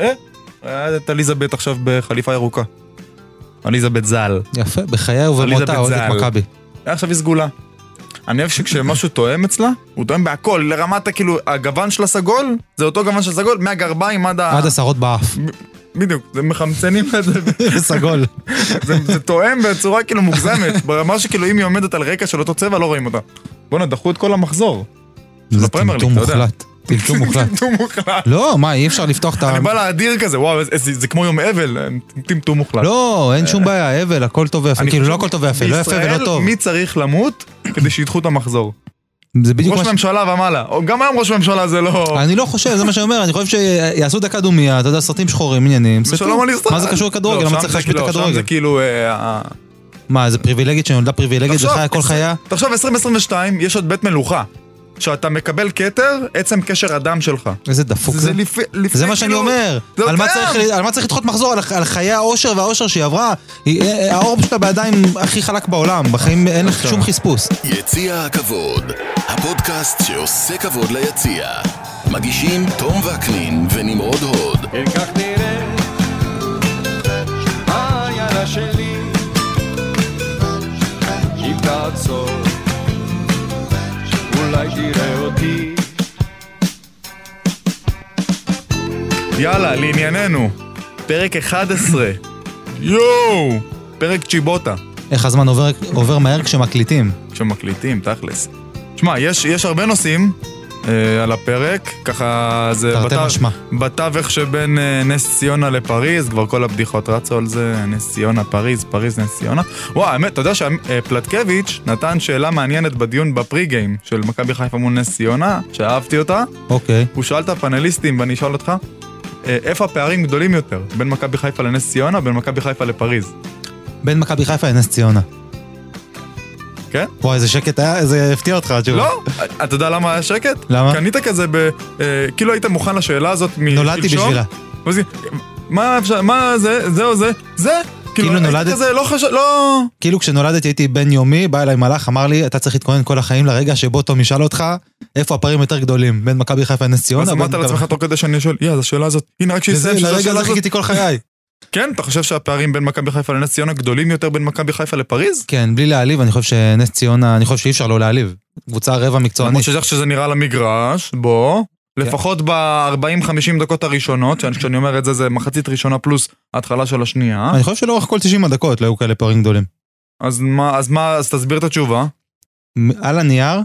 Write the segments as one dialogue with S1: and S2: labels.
S1: אה, היה את אליזבת עכשיו בחליפה ירוקה. אליזבת ז"ל.
S2: יפה, בחיי ובמותה אוהדת
S1: ז"ל.
S2: מכבי.
S1: עכשיו היא סגולה. אני אוהב שכשמשהו תואם אצלה, הוא תואם בהכל, לרמת הכאילו, הגוון של הסגול, זה אותו גוון של סגול, מהגרביים עד ה...
S2: עד השערות באף.
S1: בדיוק, זה מחמצנים את זה,
S2: סגול.
S1: זה, תואם בצורה כאילו מוגזמת, ברמה שכאילו אם היא עומדת על רקע של אותו צבע לא רואים אותה. בואנה, דחו את כל המחזור.
S2: זה טמטום. מוחלט. טמטום מוחלט.
S1: טמטום מוחלט.
S2: לא, מה, אי אפשר לפתוח את ה...
S1: אני בא להדיר כזה, וואו, זה כמו יום אבל, טמטום מוחלט.
S2: לא, אין שום בעיה, אבל, הכל טוב ויפה. כאילו, לא הכל טוב ויפה, לא יפה ולא טוב.
S1: מי צריך למות כדי שידחו את המחזור?
S2: זה בדיוק
S1: ראש. ממשלה ומעלה. גם היום ראש ממשלה זה לא...
S2: אני לא חושב, זה מה שאני אומר, אני חושב שיעשו דקה דומיה, אתה יודע, סרטים שחורים, עניינים, סרטים. מה זה קשור לכדורגל? למה צריך
S1: זה
S2: להשמיט את
S1: כאילו- שם
S2: הכדורגל?
S1: זה כאילו... אה, ה-
S2: מה, זה פריבילגית שנולדה פריבילגית וחיה כל חייה?
S1: תחשוב, 2022 יש עוד בית מלוכה. שאתה מקבל כתר, עצם קשר הדם שלך.
S2: איזה דפוק זה.
S1: זה לפי... לפני
S2: זה מה שאני
S1: כאילו-
S2: אומר,
S1: זה
S2: על מה
S1: קיים.
S2: צריך- על מה צריך לדחות מחזור? על על חיי האושר והאושר שהיא עברה? היא- אה, האור שלה בידיים הכי חלק בעולם, בחיים אין לך שום חספוס.
S3: יציע הכבוד, הפודקאסט שעושה כבוד ליציע. מגישים תום וקנין ונמרוד הוד.
S4: כן כך נראה העיירה שלי אם תעצור אולי תראה אותי
S1: יאללה, לענייננו. פרק 11. יואו! פרק צ'יבוטה.
S2: איך הזמן עובר- עובר מהר כשמקליטים.
S1: כשמקליטים, תכלס. שמע, יש, יש הרבה נושאים אה, על הפרק, ככה זה. בתווך שבין אה, נס ציונה לפריז, כבר כל הבדיחות רצו על זה, נס ציונה, פריז, פריז, נס ציונה. וואו, האמת, אתה יודע שפלטקביץ' נתן שאלה מעניינת בדיון בפרי גיים של מכבי חיפה מול נס ציונה, שאהבתי אותה.
S2: אוקיי.
S1: הוא שאל את הפאנליסטים, ואני אשאל אותך, אה, איפה הפערים גדולים יותר, בין מכבי חיפה לנס ציונה ובין מכבי חיפה לפריז?
S2: בין מכבי חיפה לנס ציונה.
S1: כן?
S2: וואי, איזה שקט היה, איזה הפתיע אותך התשובה.
S1: לא, אתה יודע למה היה שקט?
S2: למה?
S1: כי ענית כזה ב... אה, כאילו היית מוכן לשאלה הזאת משלשום.
S2: נולדתי בשבילה.
S1: ואז מה אפשר, מה זה, זה או זה? זה?
S2: כאילו
S1: הייתי
S2: נולדת-
S1: כזה, לא חשב... לא...
S2: כאילו כשנולדתי הייתי בן יומי, בא אליי מלאך, אמר לי, אתה צריך להתכונן כל החיים לרגע שבו תום ישאל אותך, איפה הפערים יותר גדולים, בין מכבי חיפה לנס ציונה.
S1: אז אמרת לעצמך תוך כדי שאני שואל, יא, אז השאלה הזאת, הנה רק שיסיים,
S2: לרגע הזה
S1: הזאת.
S2: חיכיתי כל חיי.
S1: כן, אתה חושב שהפערים בין מכבי חיפה לנס ציונה גדולים יותר בין מכבי חיפה לפריז?
S2: כן, בלי להעליב, אני חושב שנס ציונה, אני חושב שאי אפשר לא להעליב. קבוצה רבע מקצוענית.
S1: למרות שאיך שזה נראה למגרש, בוא.
S2: כן.
S1: לפחות ב-40-50 דקות הראשונות, שאני- כשאני אומר את זה, זה מחצית ראשונה פלוס ההתחלה של השנייה.
S2: אני חושב שלאורך כל 90 הדקות לא היו כאלה פערים גדולים.
S1: אז מה, אז מה, אז תסביר את התשובה.
S2: על הנייר,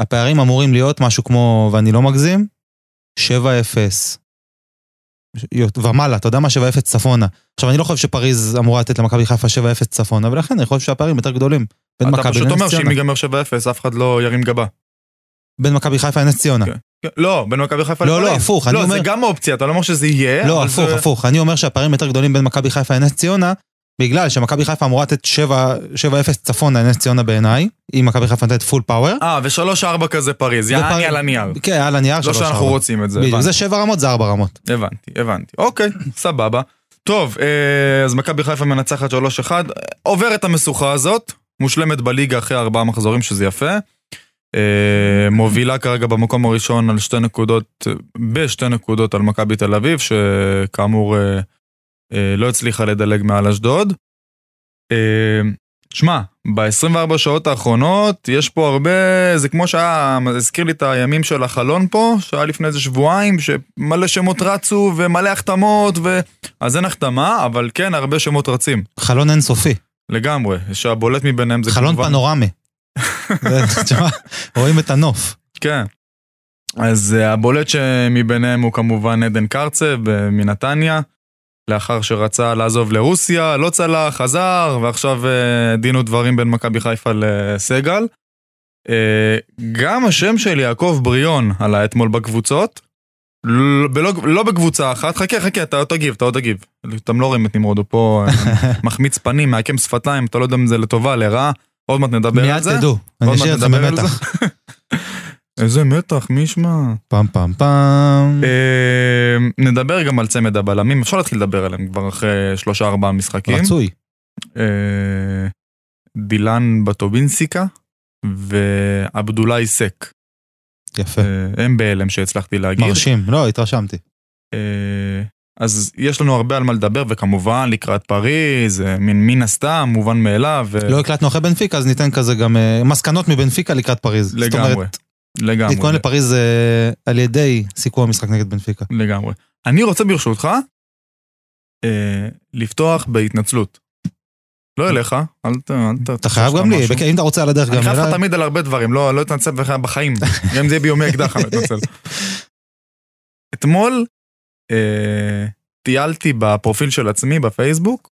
S2: הפערים אמורים להיות משהו כמו, ואני לא מגזים, 7-0. ומעלה, אתה יודע מה? 7-0 צפונה. עכשיו, אני לא חושב שפריז אמורה לתת למכבי חיפה 7-0 צפונה, ולכן אני חושב שהפערים יותר גדולים. בין
S1: אתה פשוט אומר שאם. ייגמר 7-0, אף אחד לא ירים גבה.
S2: בין מכבי חיפה לנס ציונה.
S1: כן. כן, לא, בין מכבי חיפה
S2: לא,
S1: לפריז.
S2: לא, הפוך, אני
S1: לא, זה גם אופציה, אתה לא אומר שזה יהיה.
S2: לא, הפוך, הפוך. אני אומר שהפערים יותר גדולים בין מכבי חיפה לנס ציונה, בגלל שמכבי חיפה אמורה לתת 7 7-0 צפונה לנס ציונה בעיניי, אם מכבי חיפה נותנת full power.
S1: אה, ו-3-4 כזה פריז, יעני
S2: ופר-
S1: על הנייר.
S2: כן, על הנייר
S1: לא
S2: שלוש
S1: שאנחנו. רוצים את זה.
S2: בדיוק. זה 7 רמות, זה 4 רמות.
S1: הבנתי, הבנתי. אוקיי, סבבה. טוב, אה, אז מכבי חיפה מנצחת 3-1, עוברת המשוכה הזאת, מושלמת בליגה אחרי ארבעה מחזורים, שזה יפה. אה, מובילה כרגע במקום הראשון על שתי נקודות, בשתי נקודות על מכבי תל אביב, שכאמור אה, לא הצליחה לדלג מעל אשדוד. אה, שמע, ב-24 שעות האחרונות יש פה הרבה, זה כמו שהיה, הזכיר לי את הימים של החלון פה, שהיה לפני איזה שבועיים, שמלא שמות רצו ומלא החתמות, ו... אז אין החתמה, אבל כן, הרבה שמות רצים,
S2: חלון אינסופי,
S1: לגמרי, שהבולט מביניהם זה
S2: חלון
S1: כמובן...
S2: פנורמי. זה- תשמע, רואים את הנוף.
S1: כן. אז אה, הבולט שמביניהם הוא כמובן עדן קרצב אה, מנתניה, לאחר שרצה לעזוב לרוסיה, לא צלח, חזר, ועכשיו אה, דין ודברים בין מכבי חיפה לסגל. אה, גם השם של יעקב בריאון עלה אתמול בקבוצות, לא, בלא, לא בקבוצה אחת, חכה חכה, אתה עוד תגיב, אתה עוד תגיב. אתם לא רואים את נמרוד, הוא פה אה, מחמיץ פנים, מעקם שפתיים, אתה לא יודע אם זה לטובה, לרעה, עוד מעט נדבר על
S2: מיד
S1: זה.
S2: תדעו, אני אשאיר אתכם במתח.
S1: זה. איזה מתח, מי ישמע?
S2: פעם פעם פעם.
S1: אה, נדבר גם על צמד הבלמים, אפשר להתחיל לדבר עליהם כבר אחרי שלושה ארבעה משחקים.
S2: רצוי.
S1: אה, דילן בטובינסיקה ועבדולאי סק.
S2: יפה.
S1: אה, הם בהלם שהצלחתי להגיד.
S2: מרשים. לא, התרשמתי.
S1: אה, אז יש לנו הרבה על מה לדבר, וכמובן לקראת פריז, זה מן, מן הסתם, מובן מאליו. ו...
S2: לא הקלטנו אחרי בנפיקה, אז ניתן כזה גם אה, מסקנות מבנפיקה לקראת פריז. זאת
S1: לגמרי,
S2: אומרת,
S1: לגמרי.
S2: להתכונן לפריז אה, על ידי סיכום המשחק נגד בנפיקה.
S1: לגמרי. אני רוצה ברשותך אה, לפתוח בהתנצלות. לא אליך, אל ת...
S2: אתה חייב גם לי, אם אתה רוצה על הדרך
S1: אני
S2: גם
S1: חייב לך
S2: אליי.
S1: תמיד על הרבה דברים, לא לא אתנצל בך בחיים. גם אם זה יהיה ביומי אקדח, אני אתנצל. אתמול אה, טיילתי בפרופיל של עצמי בפייסבוק,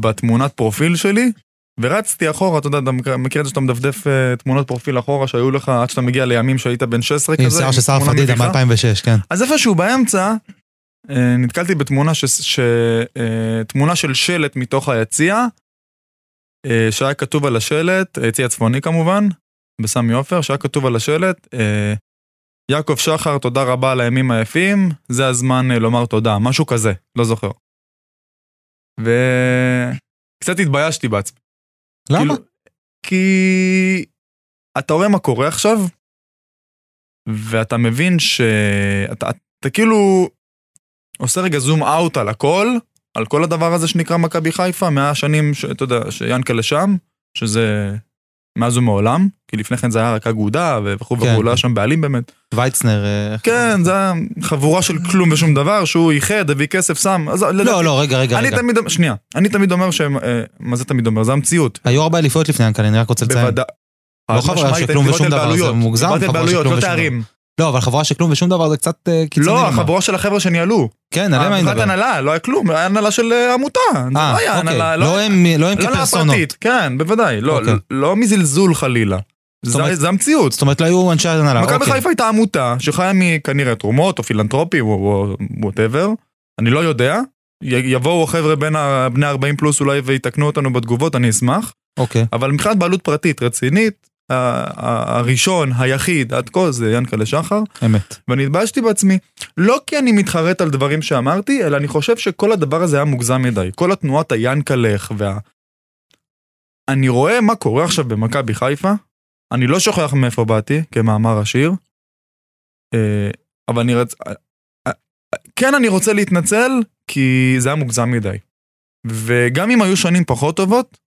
S1: בתמונת פרופיל שלי, ורצתי אחורה, אתה יודע, אתה מכיר- את זה שאתה מדפדף אה, תמונות פרופיל אחורה שהיו לך עד שאתה מגיע לימים שהיית בן 16 כזה,
S2: עם שיער של שר פדידה
S1: מביכה.
S2: מ-2006, כן.
S1: אז איפשהו באמצע, אה, נתקלתי בתמונה ש... ש... אה, תמונה של שלט מתוך היציע, שהיה כתוב על השלט, היציע הצפוני כמובן, בסמי עופר, שהיה כתוב על השלט, יעקב שחר, תודה רבה על הימים היפים, זה הזמן לומר תודה, משהו כזה, לא זוכר. וקצת התביישתי בעצמי.
S2: למה?
S1: כאילו, כי אתה רואה מה קורה עכשיו, ואתה מבין שאתה אתה כאילו עושה רגע זום אאוט על הכל, על כל הדבר הזה שנקרא מכבי חיפה, מהשנים שאתה יודע, שיאנקל'ה שם, שזה מאז ומעולם, כי לפני כן זה היה רק אגודה וכו'
S2: כן.
S1: וכו', לא היה שם בעלים באמת.
S2: וייצנר. אה,
S1: כן, זה היה חבורה של כלום ושום דבר, שהוא איחד, הביא כסף, שם, אז לדעתי-
S2: לא, לא, רגע, רגע,
S1: אני
S2: רגע.
S1: תמיד, שנייה, אני תמיד אומר שהם, אה, מה זה תמיד אומר? זה המציאות.
S2: היו הרבה אליפויות לפני ינקל, אני רק רוצה לציין.
S1: בוודאי.
S2: לא חברה של כלום ושום דבר, זה מוגזם, חברה של כלום
S1: לא
S2: ושום
S1: תארים.
S2: לא, אבל חברה של כלום ושום דבר זה קצת אה, קיצוני.
S1: לא. החבורה של החבר'ה שניהלו.
S2: כן, עליהם אני
S1: מבחינת
S2: מדבר.
S1: הנהלה, לא היה כלום, היה הנהלה של אה, עמותה. לא
S2: אה,
S1: היה
S2: אוקיי. לא הם לא הם
S1: לא
S2: כפרסונות.
S1: כן, בוודאי. לא,
S2: אוקיי.
S1: לא מזלזול חלילה. זה המציאות.
S2: זאת אומרת, לא היו אנשי הנהלה.
S1: מכבי
S2: אוקיי.
S1: חיפה הייתה עמותה שחיה מכנראה תרומות או פילנטרופי או whatever, אני לא יודע. יבואו החבר'ה בין בני 40 פלוס אולי ויתקנו אותנו בתגובות, אני אשמח.
S2: אוקיי.
S1: אבל מבחינת בעלות פרטית רצינית, הראשון, היחיד, עד כה זה יענקל'ה שחר,
S2: אמת.
S1: ואני התביישתי בעצמי. לא כי אני מתחרט על דברים שאמרתי, אלא אני חושב שכל הדבר הזה היה מוגזם מדי. כל התנועת הינקלך וה... אני רואה מה קורה עכשיו במכבי חיפה, אני לא שוכח מאיפה באתי, כמאמר השיר, אה, אבל אני רצ... אה, אה, כן, אני רוצה להתנצל, כי זה היה מוגזם מדי. וגם אם היו שנים פחות טובות,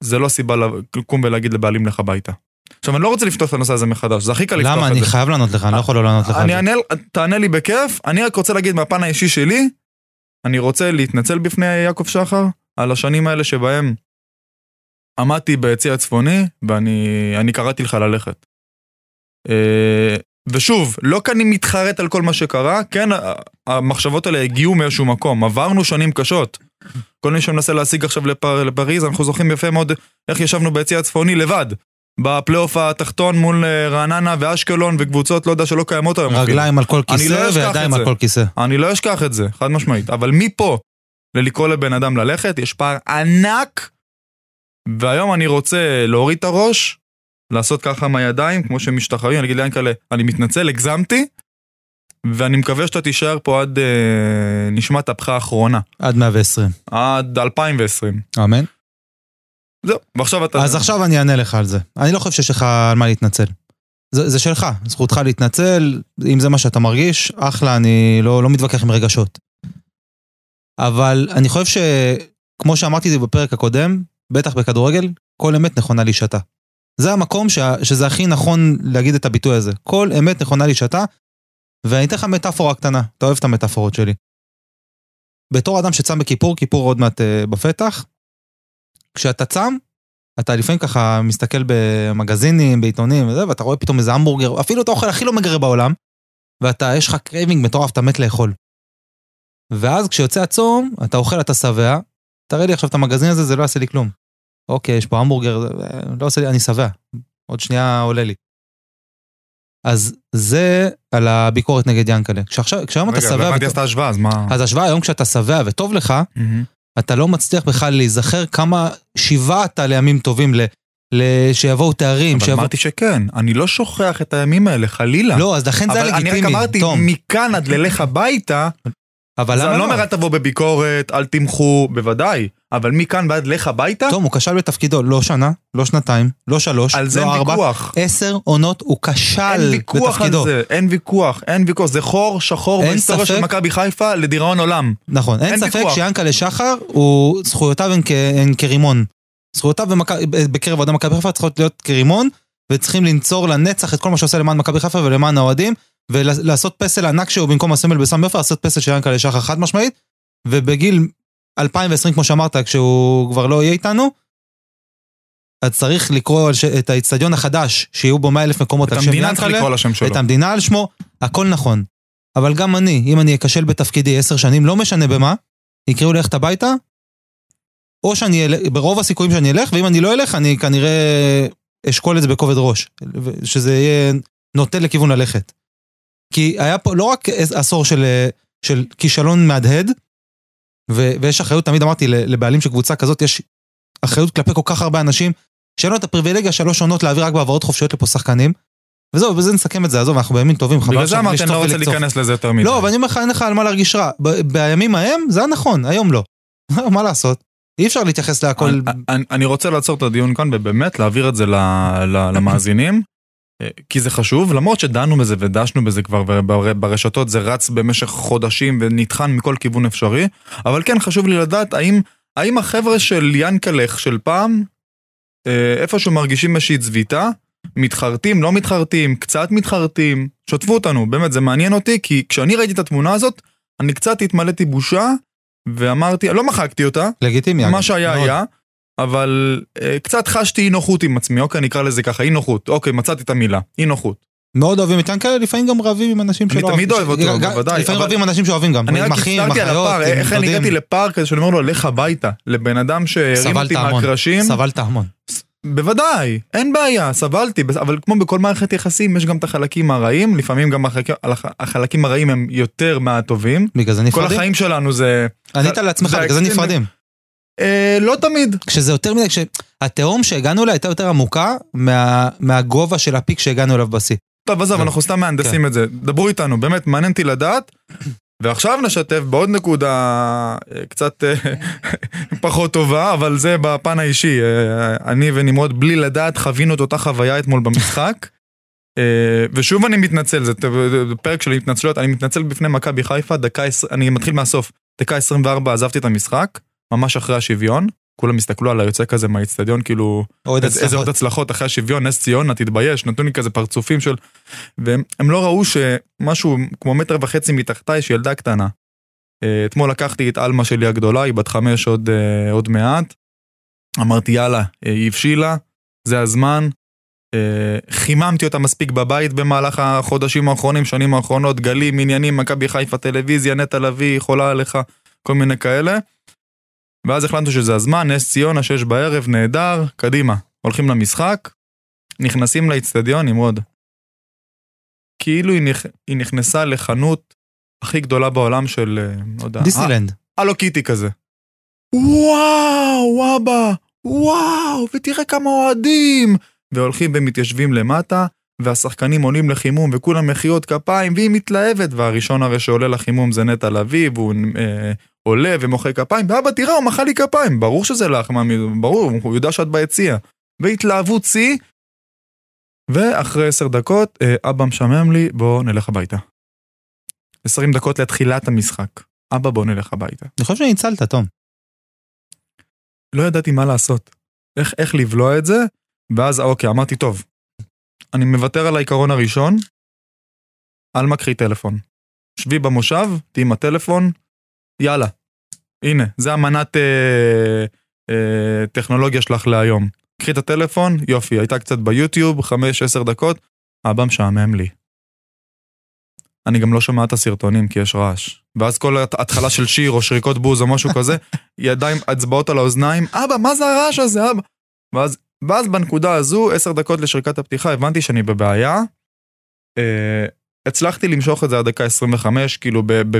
S1: זה לא סיבה לקום ולהגיד לבעלים לך הביתה. עכשיו, אני לא רוצה לפתוח את הנושא הזה מחדש, זה הכי קל לפתוח את זה.
S2: למה? אני חייב לענות לך, אני לא יכול לא לענות לך.
S1: אני. אענה, תענה לי בכיף, אני רק רוצה להגיד מהפן האישי שלי, אני רוצה להתנצל בפני יעקב שחר על השנים האלה שבהם עמדתי ביציא הצפוני ואני אני קראתי לך ללכת. אה, ושוב, לא כי אני מתחרט על כל מה שקרה, כן, המחשבות האלה הגיעו מאיזשהו מקום, עברנו שנים קשות. כל מי שמנסה להשיג עכשיו לפר, לפריז, אנחנו זוכרים יפה מאוד איך ישבנו ביציא הצפוני לבד. בפלייאוף התחתון מול אה, רעננה ואשקלון וקבוצות, לא יודע, שלא קיימות היום.
S2: רגליים על כל
S1: אני
S2: כיסא
S1: לא
S2: וידיים על. כל כיסא.
S1: אני לא אשכח את זה, חד משמעית. אבל מפה ללקרוא לבן אדם ללכת, יש פער ענק, והיום אני רוצה להוריד את הראש, לעשות ככה עם הידיים, כמו שמשתחררים, אני אגיד ליענקלה, אני מתנצל, הגזמתי, ואני מקווה שאתה תישאר פה עד אה, נשמת אפך האחרונה,
S2: עד 120.
S1: עד 2020.
S2: אמן.
S1: זהו, ועכשיו אתה...
S2: אז עכשיו אני אענה לך על זה. אני לא חושב שיש לך על מה להתנצל. זה, זה שלך, זכותך להתנצל, אם זה מה שאתה מרגיש, אחלה, אני לא, לא מתווכח עם רגשות. אבל אני חושב שכמו שאמרתי זה בפרק הקודם, בטח בכדורגל, כל אמת נכונה להישתה. זה המקום שה, שזה הכי נכון להגיד את הביטוי הזה. כל אמת נכונה להישתה, ואני אתן לך מטאפורה קטנה, אתה אוהב את המטאפורות שלי. בתור אדם שצם בכיפור, כיפור עוד מעט אה, בפתח, כשאתה צם, אתה לפעמים ככה מסתכל במגזינים, בעיתונים וזה, ואתה רואה פתאום איזה המבורגר, אפילו את האוכל הכי לא מגרה בעולם, ואתה, יש לך craving מטורף, אתה מת לאכול. ואז כשיוצא הצום, אתה אוכל, אתה שבע, תראה לי עכשיו את המגזין הזה, זה לא יעשה לי כלום. אוקיי, יש פה המבורגר, זה לא עושה לי, אני שבע. עוד שנייה עולה לי. אז זה על הביקורת נגד ינקלה. כשעכשיו, כשהיום אתה
S1: רגע, לא
S2: שבע,
S1: הבנתי את ההשוואה, אז מה...
S2: אז השוואה היום כשאתה שבע וטוב לך. אתה לא מצליח בכלל להיזכר כמה שיוועת לימים טובים, ל, שיבואו תארים,
S1: אבל
S2: שיבואו...
S1: אמרתי שכן, אני לא שוכח את הימים האלה, חלילה.
S2: לא, אז לכן זה
S1: אבל
S2: היה
S1: אני רק
S2: לגיטימי,
S1: אמרתי. מכאן עד ללך הביתה,
S2: אבל
S1: אז
S2: למה
S1: אני לא
S2: לא?
S1: אומר אל תבוא בביקורת, אל תמחו, בוודאי, אבל מכאן ועד לך הביתה,
S2: תום, הוא כשל בתפקידו, לא שנה, לא שנתיים, לא שלוש,
S1: על זה
S2: לא
S1: אין
S2: ארבע.
S1: ויכוח.
S2: עשר עונות הוא
S1: אין
S2: כשל
S1: ויכוח על
S2: בתפקידו.
S1: זה, אין ויכוח, אין ויכוח, זה חור שחור
S2: אין
S1: בהיסטוריה של. מכבי חיפה לדיראון עולם.
S2: נכון, אין
S1: אין
S2: ספק
S1: ויכוח.
S2: שיענקלה שחר, הוא, זכויותיו הן כ- הן כרימון. זכויותיו במכ- בקרב אוהדי מכבי חיפה צריכות להיות כרימון, וצריכים לנצור לנצח את כל מה שעושה למען מכבי חיפה ולמען האוהדים, ולעשות פסל ענק שהוא במקום הסמל בסמי עופר, לעשות פסל של יענקלה שחר חד משמעית, ובגיל 2020, כמו שאמרת, כשהוא כבר לא יהיה איתנו, אז צריך לקרוא את האיצטדיון החדש, שיהיו בו 100 אלף מקומות
S1: את
S2: על שם
S1: המדינה צריך. לקרוא לשם שלו.
S2: את המדינה על שמו, הכל נכון. אבל גם אני, אם אני אכשל בתפקידי עשר שנים, לא משנה במה, יקראו ללכת הביתה, או שאני אלך, ברוב הסיכויים שאני אלך, ואם אני לא אלך, אני כנראה אשקול את זה בכובד ראש, שזה יהיה נוטה לכיוון ללכת. כי היה פה לא רק עשור של, של כישלון מהדהד, ו- ויש אחריות, תמיד אמרתי, לבעלים של קבוצה כזאת, יש אחריות כלפי כל כך הרבה אנשים, שאין לו את הפריבילגיה שלוש עונות להעביר רק בהעברות חופשיות לפה שחקנים. וזהו, בזה נסכם את זה, עזוב, אנחנו בימים טובים, חבל
S1: בגלל זה אמרתי, אני לא רוצה
S2: ולקצוף.
S1: להיכנס לזה יותר מדי.
S2: לא, אבל אני אומר לך, אין לך על מה להרגיש רע. בימים ההם זה היה נכון, היום לא. מה לעשות? אי אפשר להתייחס להכל...
S1: אני- רוצה לעצור את הדיון כאן ובאמת להעביר את זה למאזינים. כי זה חשוב, למרות שדנו בזה ודשנו בזה כבר ברשתות, זה רץ במשך חודשים ונטחן מכל כיוון אפשרי, אבל כן חשוב לי לדעת האם, האם החבר'ה של ינקלך של פעם, אה, איפשהו מרגישים איזושהי צביטה, מתחרטים, לא מתחרטים, קצת מתחרטים, שתפו אותנו, באמת זה מעניין אותי, כי כשאני ראיתי את התמונה הזאת, אני קצת התמלאתי בושה, ואמרתי, לא מחקתי אותה,
S2: לגיטימי. אגב.
S1: מה שהיה
S2: מאוד.
S1: היה, אבל אה, קצת חשתי אי נוחות עם עצמי, אוקיי, נקרא לזה ככה, אי נוחות, אוקיי, מצאתי את המילה, אי נוחות.
S2: מאוד אוהבים את ינקלה, לפעמים גם רבים עם אנשים
S1: אני
S2: שלא
S1: תמיד
S2: אוהבים.
S1: אוהב אותו, בוודאי,
S2: לפעמים רבים עם אנשים שאוהבים גם.
S1: אני רק הצטערתי על הפער, איך אני. הגעתי לפער כזה שאני אומר לו, לך הביתה, לבן אדם שהרים אותי. מהקרשים,
S2: סבלת המון.
S1: בוודאי, אין בעיה, סבלתי, אבל כמו בכל מערכת יחסים, יש גם את החלקים הרעים, לפעמים גם החלקים- החלקים הרעים הם יותר מהטובים.
S2: בגלל זה
S1: כל
S2: נפרדים.
S1: החיים שלנו זה...
S2: ענית לעצמך, בגלל זה. נפרדים.
S1: אה, לא תמיד.
S2: כשזה יותר מדי, כשהתהום שהגענו אליה הייתה יותר עמוקה מה- מהגובה של הפיק שהגענו אליו בשיא.
S1: טוב, עזוב,
S2: טוב.
S1: אנחנו סתם מהנדסים את זה. דברו איתנו, באמת, מעניין אותי לדעת. ועכשיו נשתף בעוד נקודה אה, קצת אה, פחות טובה, אבל זה בפן האישי. אה, אני ונמרוד, בלי לדעת, חווינו את אותה חוויה אתמול במשחק. ושוב אני מתנצל, זה פרק של התנצלויות, אני מתנצל בפני מכבי חיפה, דקה, אני מתחיל מהסוף. דקה 24 עזבתי את המשחק, ממש אחרי השוויון. כולם הסתכלו על היוצא כזה מהאיצטדיון, כאילו...
S2: אוהד
S1: איזה איזה עוד
S2: הצלחות.
S1: אחרי השוויון, נס ציונה, תתבייש, נתנו לי כזה פרצופים של... והם הם לא ראו שמשהו כמו מטר וחצי מתחתיי, יש ילדה קטנה. אה, אתמול לקחתי את עלמה שלי הגדולה, היא בת חמש עוד, אה, עוד מעט. אמרתי יאללה, אה, היא הבשילה, זה הזמן. חיממתי אותה מספיק בבית במהלך החודשים האחרונים, שנים האחרונות, גלים, עניינים, מכבי חיפה, טלוויזיה, נטע לביא, חולה עליך, כל מיני כאלה. ואז החלטנו שזה הזמן, נס ציונה, שש בערב, נהדר, קדימה. הולכים למשחק, נכנסים לאיצטדיון, נמרוד. כאילו היא, נכ... היא נכנסה לחנות הכי גדולה בעולם של, אה, לא יודע,
S2: דיסנילנד.
S1: הלו קיטי כזה. וואו, אבא, וואו, ותראה כמה אוהדים. והולכים ומתיישבים למטה, והשחקנים עולים לחימום, וכולם מחיאות כפיים, והיא מתלהבת, והראשון הרי שעולה לחימום זה נטע לביא, והוא אה, עולה ומוחא כפיים, ואבא תראה, הוא מחא לי כפיים, ברור שזה לך, מה, ברור, הוא יודע שאת ביציע. והתלהבות שיא, ואחרי עשר דקות, אה, אבא משעמם לי, בוא נלך הביתה. עשרים דקות לתחילת המשחק. אבא בוא נלך הביתה.
S2: אני חושב שניצלת, תום.
S1: לא ידעתי מה לעשות. איך, איך לבלוע את זה, ואז אוקיי, אמרתי, טוב, אני מוותר על העיקרון הראשון, עלמה קחי טלפון. שבי במושב, תהיי עם הטלפון, יאללה. הנה, זה המנת אה, אה, טכנולוגיה שלך להיום. קחי את הטלפון, יופי, הייתה קצת ביוטיוב, 5-10 דקות, אבא משעמם לי. אני גם לא שומע את הסרטונים כי יש רעש. ואז כל התחלה של שיר או שריקות בוז או משהו כזה, ידיים, אצבעות על האוזניים, אבא, מה זה הרעש הזה, אבא? ואז, ואז בנקודה הזו, עשר דקות לשריקת הפתיחה, הבנתי שאני בבעיה. אה, הצלחתי למשוך את זה עד דקה 25, כאילו ב, ב,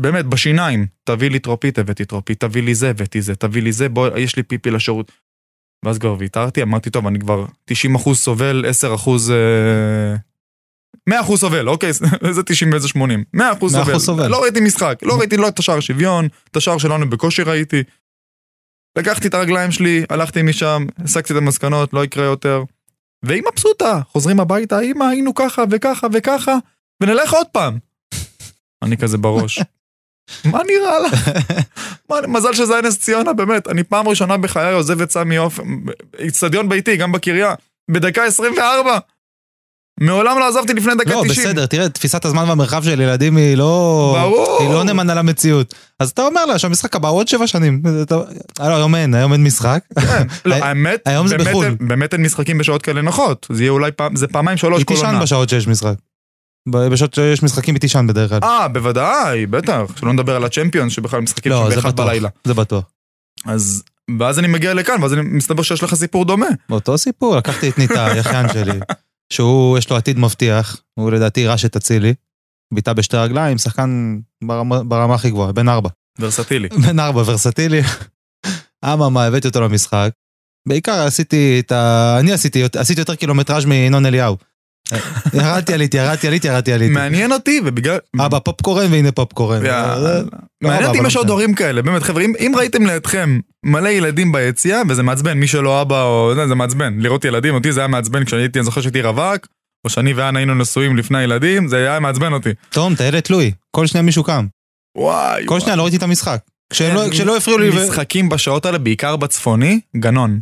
S1: באמת, בשיניים. תביא לי טרופית, הבאתי טרופית, תביא לי זה, הבאתי זה, תביא לי זה, בוא, יש לי פיפי לשירות. ואז כבר ויתרתי, אמרתי, טוב, אני כבר 90% סובל, 10% אה, 100% סובל, אוקיי, זה 90 ואיזה 80. 100%
S2: 100%
S1: סובל.
S2: סובל.
S1: לא ראיתי משחק, לא ראיתי לא את השער שוויון, את השער שלנו בקושי ראיתי. לקחתי את הרגליים שלי, הלכתי משם, הסקתי את המסקנות, לא יקרה יותר. והיא מבסוטה, חוזרים הביתה, אמא, היינו ככה וככה וככה, ונלך עוד פעם. אני כזה בראש. מה נראה לך? מזל שזה היה נס ציונה, באמת. אני פעם ראשונה בחיי עוזב את סמי עופר, איצטדיון ביתי, גם בקריה, בדקה 24. מעולם לא עזבתי לפני דקה
S2: לא,
S1: 90.
S2: בסדר, תראה, תפיסת הזמן והמרחב של ילדים היא לא...
S1: ברור.
S2: היא לא נאמנה למציאות. אז אתה אומר לה שהמשחק הבא עוד שבע שנים. אה, לא, היום אין, היום אין משחק.
S1: כן, לא, האמת,
S2: היום זה
S1: באמת
S2: בחו"ל.
S1: באמת אין משחקים בשעות כאלה נוחות. זה יהיה אולי פעם, זה פעמיים שלוש
S2: היא
S1: כל
S2: תישן
S1: עונה.
S2: בשעות שיש משחק. בשעות שיש משחקים תישן בדרך כלל.
S1: אה, בוודאי, בטח. שלא נדבר על הצ'מפיונס, שבכלל משחקים
S2: לא,
S1: שם
S2: זה
S1: באחד
S2: בטוח.
S1: בלילה.
S2: זה בטוח.
S1: אז, ואז אני מגיע לכאן, ואז אני מסתבר שיש לך סיפור דומה.
S2: באותו סיפור, לקחתי את ניטה, האחיין שלי, שהוא, יש לו עתיד מבטיח, הוא לדעתי רש את אצילי, בעיטה בשתי רגליים, שחקן ברמה, ברמה הכי גבוהה, בן ארבע.
S1: ורסטילי.
S2: בן ארבע, ורסטילי. אממה, הבאתי אותו למשחק. בעיקר עשיתי את ה... אני עשיתי, עשיתי יותר קילומטראז' מינון אליהו. ירדתי, עליתי, ירדתי, עליתי, ירדתי, עליתי.
S1: מעניין אותי, ובגלל...
S2: אבא פופקורן והנה פופקורן. זה-
S1: מעניין אותי אם יש עוד. הורים כאלה, באמת חבר'ה, אם, ראיתם לידכם מלא ילדים ביציע, וזה מעצבן, מי שלא אבא או זה, מעצבן, לראות ילדים, אותי זה היה מעצבן כשהייתי, אני זוכר שהייתי רווק, או שאני ואנה היינו נשואים לפני הילדים, זה היה מעצבן אותי.
S2: תום, אתה ילד תלוי, כל שנייה מישהו קם.
S1: וואי,
S2: כל שנייה לא ראיתי את המשחק.
S1: כן,
S2: לא- כשלא הפריעו לי...
S1: משחקים בשעות האלה, בעיקר בצפוני, גנון.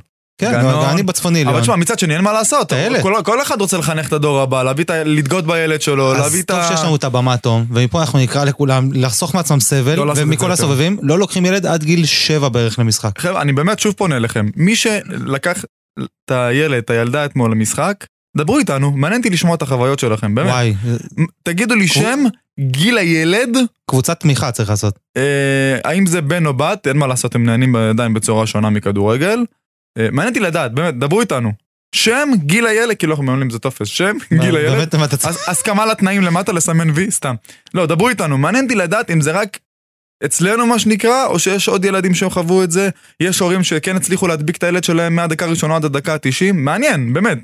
S2: כן,
S1: גנון.
S2: אני בצפוני.
S1: אבל
S2: ליאון.
S1: תשמע, מצד שני אין מה לעשות. כל, כל אחד רוצה לחנך את הדור הבא, להביא את ה... לדגות בילד שלו, להביא
S2: אז
S1: את
S2: טוב
S1: ה...
S2: שיש לנו את הבמה, תום, ומפה אנחנו נקרא לכולם לחסוך מעצמם סבל,
S1: לא
S2: ומכל. הסובבים, לא לוקחים ילד עד גיל שבע בערך למשחק.
S1: חבר'ה, אני באמת שוב פונה אליכם. מי שלקח את הילד, את הילדה אתמול למשחק, דברו איתנו, מעניין אותי לשמוע את החוויות שלכם, באמת.
S2: וואי,
S1: תגידו לי שם, גיל הילד,
S2: קבוצת תמיכה צריך לעשות.
S1: אה, האם זה בן או בת, אין מה לעשות, הם נהנים עדיין בצורה שונה מכדורגל. אה, מעניין אותי לדעת, באמת, דברו איתנו. שם, גיל הילד, כאילו אנחנו ממלאים זה טופס, שם, גיל הילד. הסכמה לתנאים למטה, לסמן וי, סתם. לא, דברו איתנו, מעניין אותי לדעת אם זה רק אצלנו מה שנקרא, או שיש עוד ילדים שחוו את זה, יש הורים שכן הצליחו להדביק את הילד שלהם מהדקה הראשונה עד הדקה ה-90, מעניין, באמת.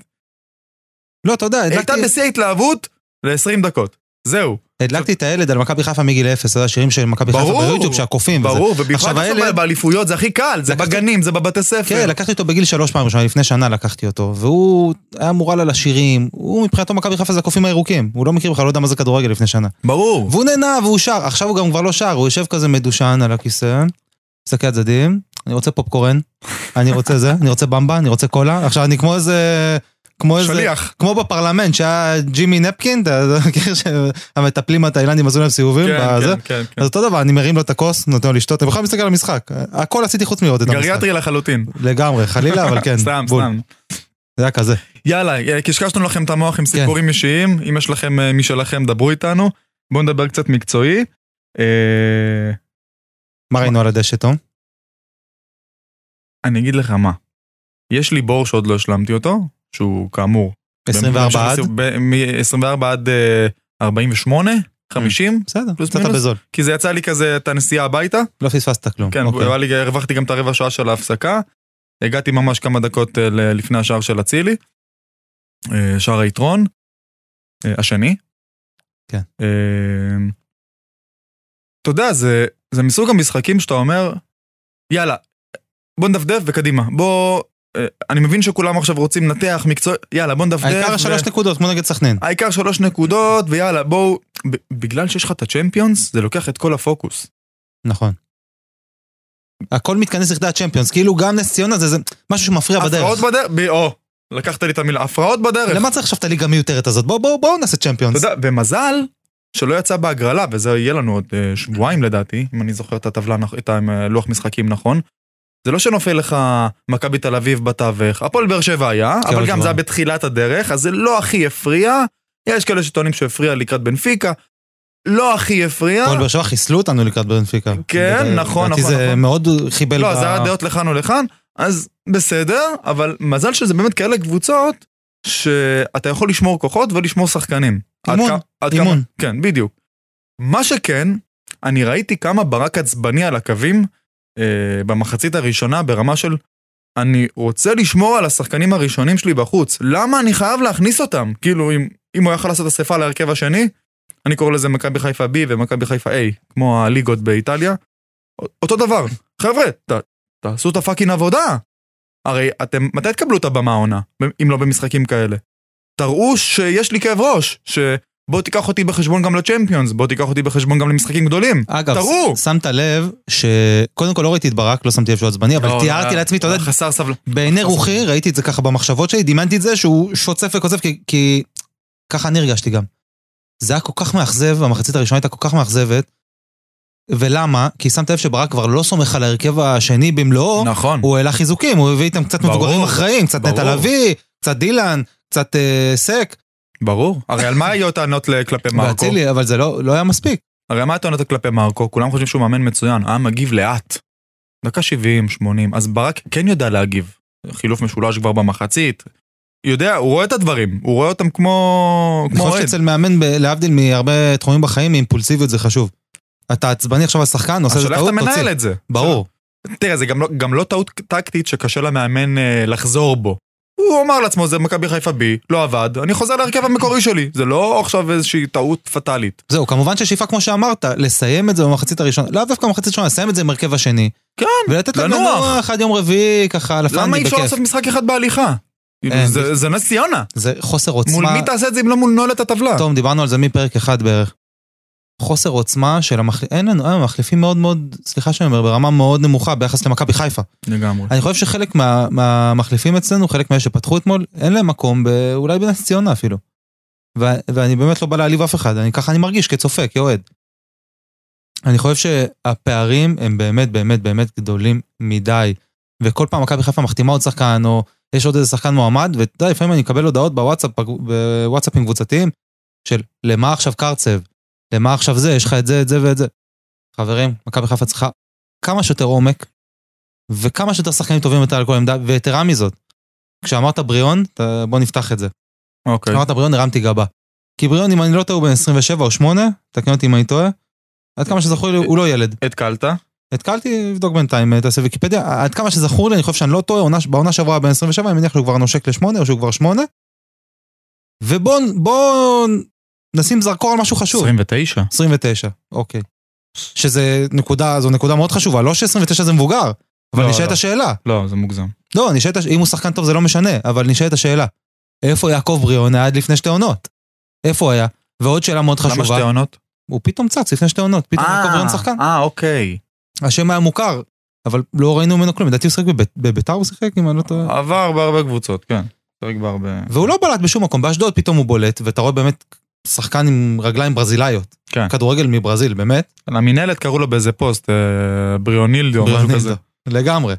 S2: לא, אתה יודע,
S1: הייתה בשיא ההתלהבות ל-20 דקות. זהו,
S2: הדלקתי את הילד על מכבי חיפה מגיל אפס, אתה יודע, שירים של מכבי חיפה. ביוטיוב שהקופים.
S1: ברור,
S2: הילד-
S1: באליפויות זה הכי קל, זה בגנים, זה בבתי ספר.
S2: כן, לקחתי אותו בגיל שלוש פעם ראשונה, לפני שנה לקחתי אותו, והוא היה מורל על השירים, הוא מבחינתו מכבי חיפה זה הקופים הירוקים, הוא לא מכיר בכלל, לא יודע מה זה כדורגל לפני שנה.
S1: ברור.
S2: והוא נהנה והוא שר, עכשיו הוא גם כבר לא שר, הוא יושב כזה מדושן על הכיסא, מסתכל על הצדדים, אני רוצה פופקורן, אני רוצה זה, אני רוצה במבה, אני רוצה קולה, עכשיו אני כמו איזה... כמו איזה...
S1: שליח.
S2: כמו בפרלמנט שהיה ג'ימי נפקין, אתה מכיר שהמטפלים התאילנדים עשו להם סיבובים?
S1: כן? כן, כן, כן.
S2: אז אותו דבר, אני מרים לו את הכוס, נותן לו לשתות, אני בכלל מסתכל על המשחק. הכל עשיתי חוץ מלראות את המשחק.
S1: גריאטרי לחלוטין.
S2: לגמרי, חלילה, אבל כן.
S1: סתם. סתם.
S2: זה היה כזה.
S1: יאללה, אה, קשקשנו לכם את המוח עם
S2: כן.
S1: סיפורים אישיים, אם יש לכם אה, משלכם, דברו איתנו. בואו נדבר קצת מקצועי. אה,
S2: מה ראינו על הדשא, תום?
S1: אני אגיד לך מה. יש לי בור שעוד לא השלמתי אותו, שהוא כאמור.
S2: 24 עד?
S1: מ-24 עד אה, 48, 50,
S2: בסדר,
S1: פלוס מינוס.
S2: בזול.
S1: כי זה יצא לי כזה את הנסיעה הביתה.
S2: לא פספסת כלום.
S1: כן,
S2: אוקיי.
S1: לי- הרווחתי גם את הרבע שעה של ההפסקה. הגעתי ממש כמה דקות אה, לפני השער של אצילי. אה, שער היתרון. אה, השני.
S2: כן.
S1: אה, אתה יודע, זה, זה מסוג המשחקים שאתה אומר, יאללה, בוא נדפדף וקדימה. בוא... אה, אני מבין שכולם עכשיו רוצים לנתח מקצוע, יאללה בוא נדפדף.
S2: העיקר
S1: ו-
S2: שלוש נקודות, כמו נגד סכנין.
S1: העיקר שלוש נקודות, ויאללה, בואו... ב- בגלל שיש לך את הצ'מפיונס, זה לוקח את כל הפוקוס.
S2: נכון. הכל מתכנס לכדי הצ'מפיונס, כאילו גם נס ציונה זה זה משהו שמפריע בדרך.
S1: הפרעות בדרך, ב- או, לקחת לי את המילה, הפרעות בדרך.
S2: למה צריך עכשיו את הליגה המיותרת הזאת? בואו בואו בואו נעשה
S1: אתה
S2: צ'מפיונס.
S1: יודע, ומזל שלא יצא בהגרלה, וזה יהיה לנו עוד אה, שבועיים לדעתי, אם אני זוכר את הטבלה, את הלוח משחקים נכון. זה לא שנופל לך מכבי תל אביב בתווך, הפועל באר שבע היה,
S2: כן,
S1: אבל גם זה היה. בתחילת הדרך, אז זה לא הכי הפריע. יש כאלה שטוענים שהפריע לקראת בנפיקה, לא הכי הפריע.
S2: הפועל באר שבע חיסלו אותנו לקראת בנפיקה.
S1: כן,
S2: לדעתי
S1: נכון,
S2: זה
S1: נכון, נכון.
S2: מאוד חיבל
S1: לא, זה היה דעות לכאן ולכאן, אז בסדר, אבל מזל שזה באמת כאלה קבוצות, שאתה יכול לשמור כוחות ולשמור שחקנים.
S2: אימון, אימון.
S1: כן, בדיוק. מה שכן, אני ראיתי כמה ברק עצבני על הקווים אה, במחצית הראשונה ברמה של אני רוצה לשמור על השחקנים הראשונים שלי בחוץ, למה אני חייב להכניס אותם? כאילו, אם, אם הוא יכול לעשות אספה להרכב השני, אני קורא לזה מכבי חיפה B ומכבי חיפה A, כמו הליגות באיטליה. אותו דבר. חבר'ה, ת, תעשו את הפאקינג עבודה. הרי אתם, מתי תקבלו את הבמה העונה, אם לא במשחקים כאלה? תראו שיש לי כאב ראש, שבוא תיקח אותי בחשבון גם לצ'מפיונס, בוא תיקח אותי בחשבון גם למשחקים גדולים.
S2: אגב,
S1: תראו.
S2: שמת לב שקודם כל לא ראיתי את ברק, לא שמתי לב שהוא עצבני, אבל
S1: לא,
S2: תיארתי
S1: לא,
S2: לעצמי, אתה יודע,
S1: חסר סבלנות.
S2: בעיני רוחי, ראיתי את זה ככה במחשבות שלי, דימנתי את זה שהוא שוצף וקוצף, כי, כי ככה אני הרגשתי גם. זה היה כל כך מאכזב, המחצית הראשונה הייתה כל כך מאכזבת. ולמה? כי שמת לב שברק כבר לא סומך על ההרכב השני במלואו,
S1: נכון.
S2: הוא העלה חיזוקים, הוא הביא איתם קצת
S1: ברור.
S2: מבוגרים אחראיים, קצת. נטע לביא, קצת דילן, קצת אה, סק,
S1: ברור. הרי על מה היו הטענות כלפי מרקו?
S2: ואצילי, אבל זה לא, לא היה מספיק.
S1: הרי מה הטענות כלפי מרקו? כולם חושבים שהוא מאמן מצוין, היה מגיב לאט. דקה 70, 80, אז ברק כן יודע להגיב. חילוף משולש כבר במחצית. יודע, הוא רואה את הדברים, הוא רואה אותם כמו...
S2: אני
S1: כמו
S2: חושב. שאצל מאמן, להבדיל מהרבה תחומים בחיים, אימפולסיביות זה חשוב. אתה עצבני עכשיו על שחקן, עושה איזה
S1: השאלה איך
S2: טעות,
S1: אתה מנהל
S2: תוציא.
S1: את זה.
S2: ברור.
S1: תראה, זה גם לא, גם לא טעות טקטית שקשה למאמן אה, לחזור בו. הוא אמר לעצמו, זה מכבי חיפה בי, לא עבד, אני חוזר להרכב המקורי שלי. זה לא עכשיו איזושהי טעות פטאלית.
S2: זהו, כמובן ששאיפה, כמו שאמרת, לסיים את זה במחצית הראשונה, לאו דווקא במחצית הראשונה, לסיים את זה עם הרכב השני.
S1: כן,
S2: ולתת
S1: לנוח.
S2: עד יום רביעי, ככה, על
S1: למה
S2: הפאנדי
S1: אי אפשר
S2: בכיף.
S1: לעשות משחק אחד בהליכה? זה- נס ציונה.
S2: זה חוסר
S1: מול
S2: עוצמה.
S1: מי תעשה את זה אם לא מול נועלת הטבלה?
S2: טוב, דיברנו על זה מפרק אחד בערך. חוסר עוצמה של המחליפים, אין לנו, אין, מחליפים מאוד מאוד, סליחה שאני אומר, ברמה מאוד נמוכה ביחס למכבי חיפה.
S1: לגמרי.
S2: אני חושב שחלק מה, מהמחליפים אצלנו, חלק מאלה שפתחו אתמול, אין להם מקום, אולי בנס ציונה אפילו. ו, ואני באמת לא בא להעליב אף אחד, אני ככה אני מרגיש כצופה, כאוהד. אני חושב שהפערים הם באמת באמת באמת גדולים מדי, וכל פעם מכבי חיפה מחתימה עוד שחקן, או יש עוד איזה שחקן מועמד, ואתה יודע, לפעמים אני מקבל הודעות בוואטסאפ, בוואטסאפים קבוצתיים, של למה עכשיו קרצב, למה עכשיו זה, יש לך את זה, את זה ואת זה. חברים, מכבי חיפה צריכה כמה שיותר עומק, וכמה שיותר שחקנים טובים יותר על כל עמדה, ויתרה מזאת, כשאמרת בריאון, בוא נפתח את זה.
S1: אוקיי.
S2: כשאמרת בריאון הרמתי גבה. כי בריאון, אם אני לא טועה, הוא בן 27 או 8, תקן אותי אם אני טועה, עד כמה שזכור לי, הוא לא ילד.
S1: התקלת?
S2: התקלתי, לבדוק בינתיים, תעשה ויקיפדיה, עד כמה שזכור לי, אני חושב שאני לא טועה, עונה- בעונה שעברה בן 27, אני מניח שהוא כבר נושק ל-8 או שהוא כבר 8. ובואו בוא נשים זרקור על משהו חשוב.
S1: 29.
S2: 29, אוקיי. שזה נקודה, זו נקודה מאוד חשובה, לא ש-29 זה מבוגר, אבל
S1: לא,
S2: נשאלת
S1: לא.
S2: השאלה.
S1: לא, זה מוגזם.
S2: לא, נשאלת, אם הוא שחקן טוב זה לא משנה, אבל נשאלת השאלה. איפה יעקב בריאון היה עד לפני שתי עונות? איפה היה? ועוד שאלה מאוד
S1: למה שתי
S2: חשובה,
S1: עונות?
S2: הוא פתאום צץ לפני שתי עונות, פתאום יעקב בריאון שחקן.
S1: אה, אוקיי.
S2: השם היה מוכר, אבל לא ראינו ממנו כלום, לדעתי הוא שיחק בבית- בביתר הוא שיחק, אם אני לא טועה.
S1: עבר בהרבה קבוצות, כן. שיחק בהרבה...
S2: והוא לא בלט בשום מקום, באשדוד פתאום הוא בולט, ואתה רואה באמת שחקן עם רגליים ברזילאיות.
S1: כן.
S2: כדורגל מברזיל, באמת.
S1: למינהלת קראו לו באיזה פוסט, אה, בריונילדו, משהו כזה.
S2: לגמרי.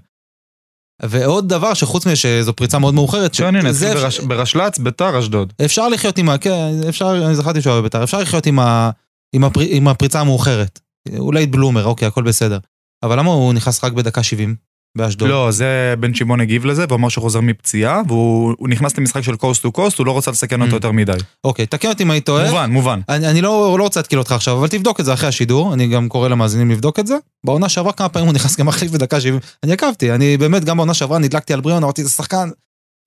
S2: ועוד דבר שחוץ שזו פריצה מאוד מאוחרת,
S1: כן, הנה, אצלי ברש- ברשל"צ, ביתר, אשדוד.
S2: אפשר לחיות עם ה... כן, אפשר, אני זכרתי שהוא היה בבית"ר, אפשר לחיות עם, ה, עם, הפר, עם הפריצה המאוחרת. אולי בלומר, אוקיי, הכל בסדר. אבל למה הוא נכנס רק בדקה 70 באשדוד?
S1: לא, זה בן שמעון הגיב לזה, ואמר שהוא חוזר מפציעה, והוא הוא נכנס למשחק של קוסט טו קוסט, הוא לא רצה לסכן אותו
S2: Mm.
S1: יותר מדי.
S2: אוקיי, תקן אותי אם אני טועה.
S1: מובן, מובן.
S2: אני, אני לא, לא רוצה להתקיל אותך עכשיו, אבל תבדוק את זה אחרי השידור, אני גם קורא למאזינים לבדוק את זה. בעונה שעברה כמה פעמים הוא נכנס כמחליף בדקה 70, אני עקבתי, אני באמת גם בעונה שעברה נדלקתי על בריאון, אמרתי זה שחקן,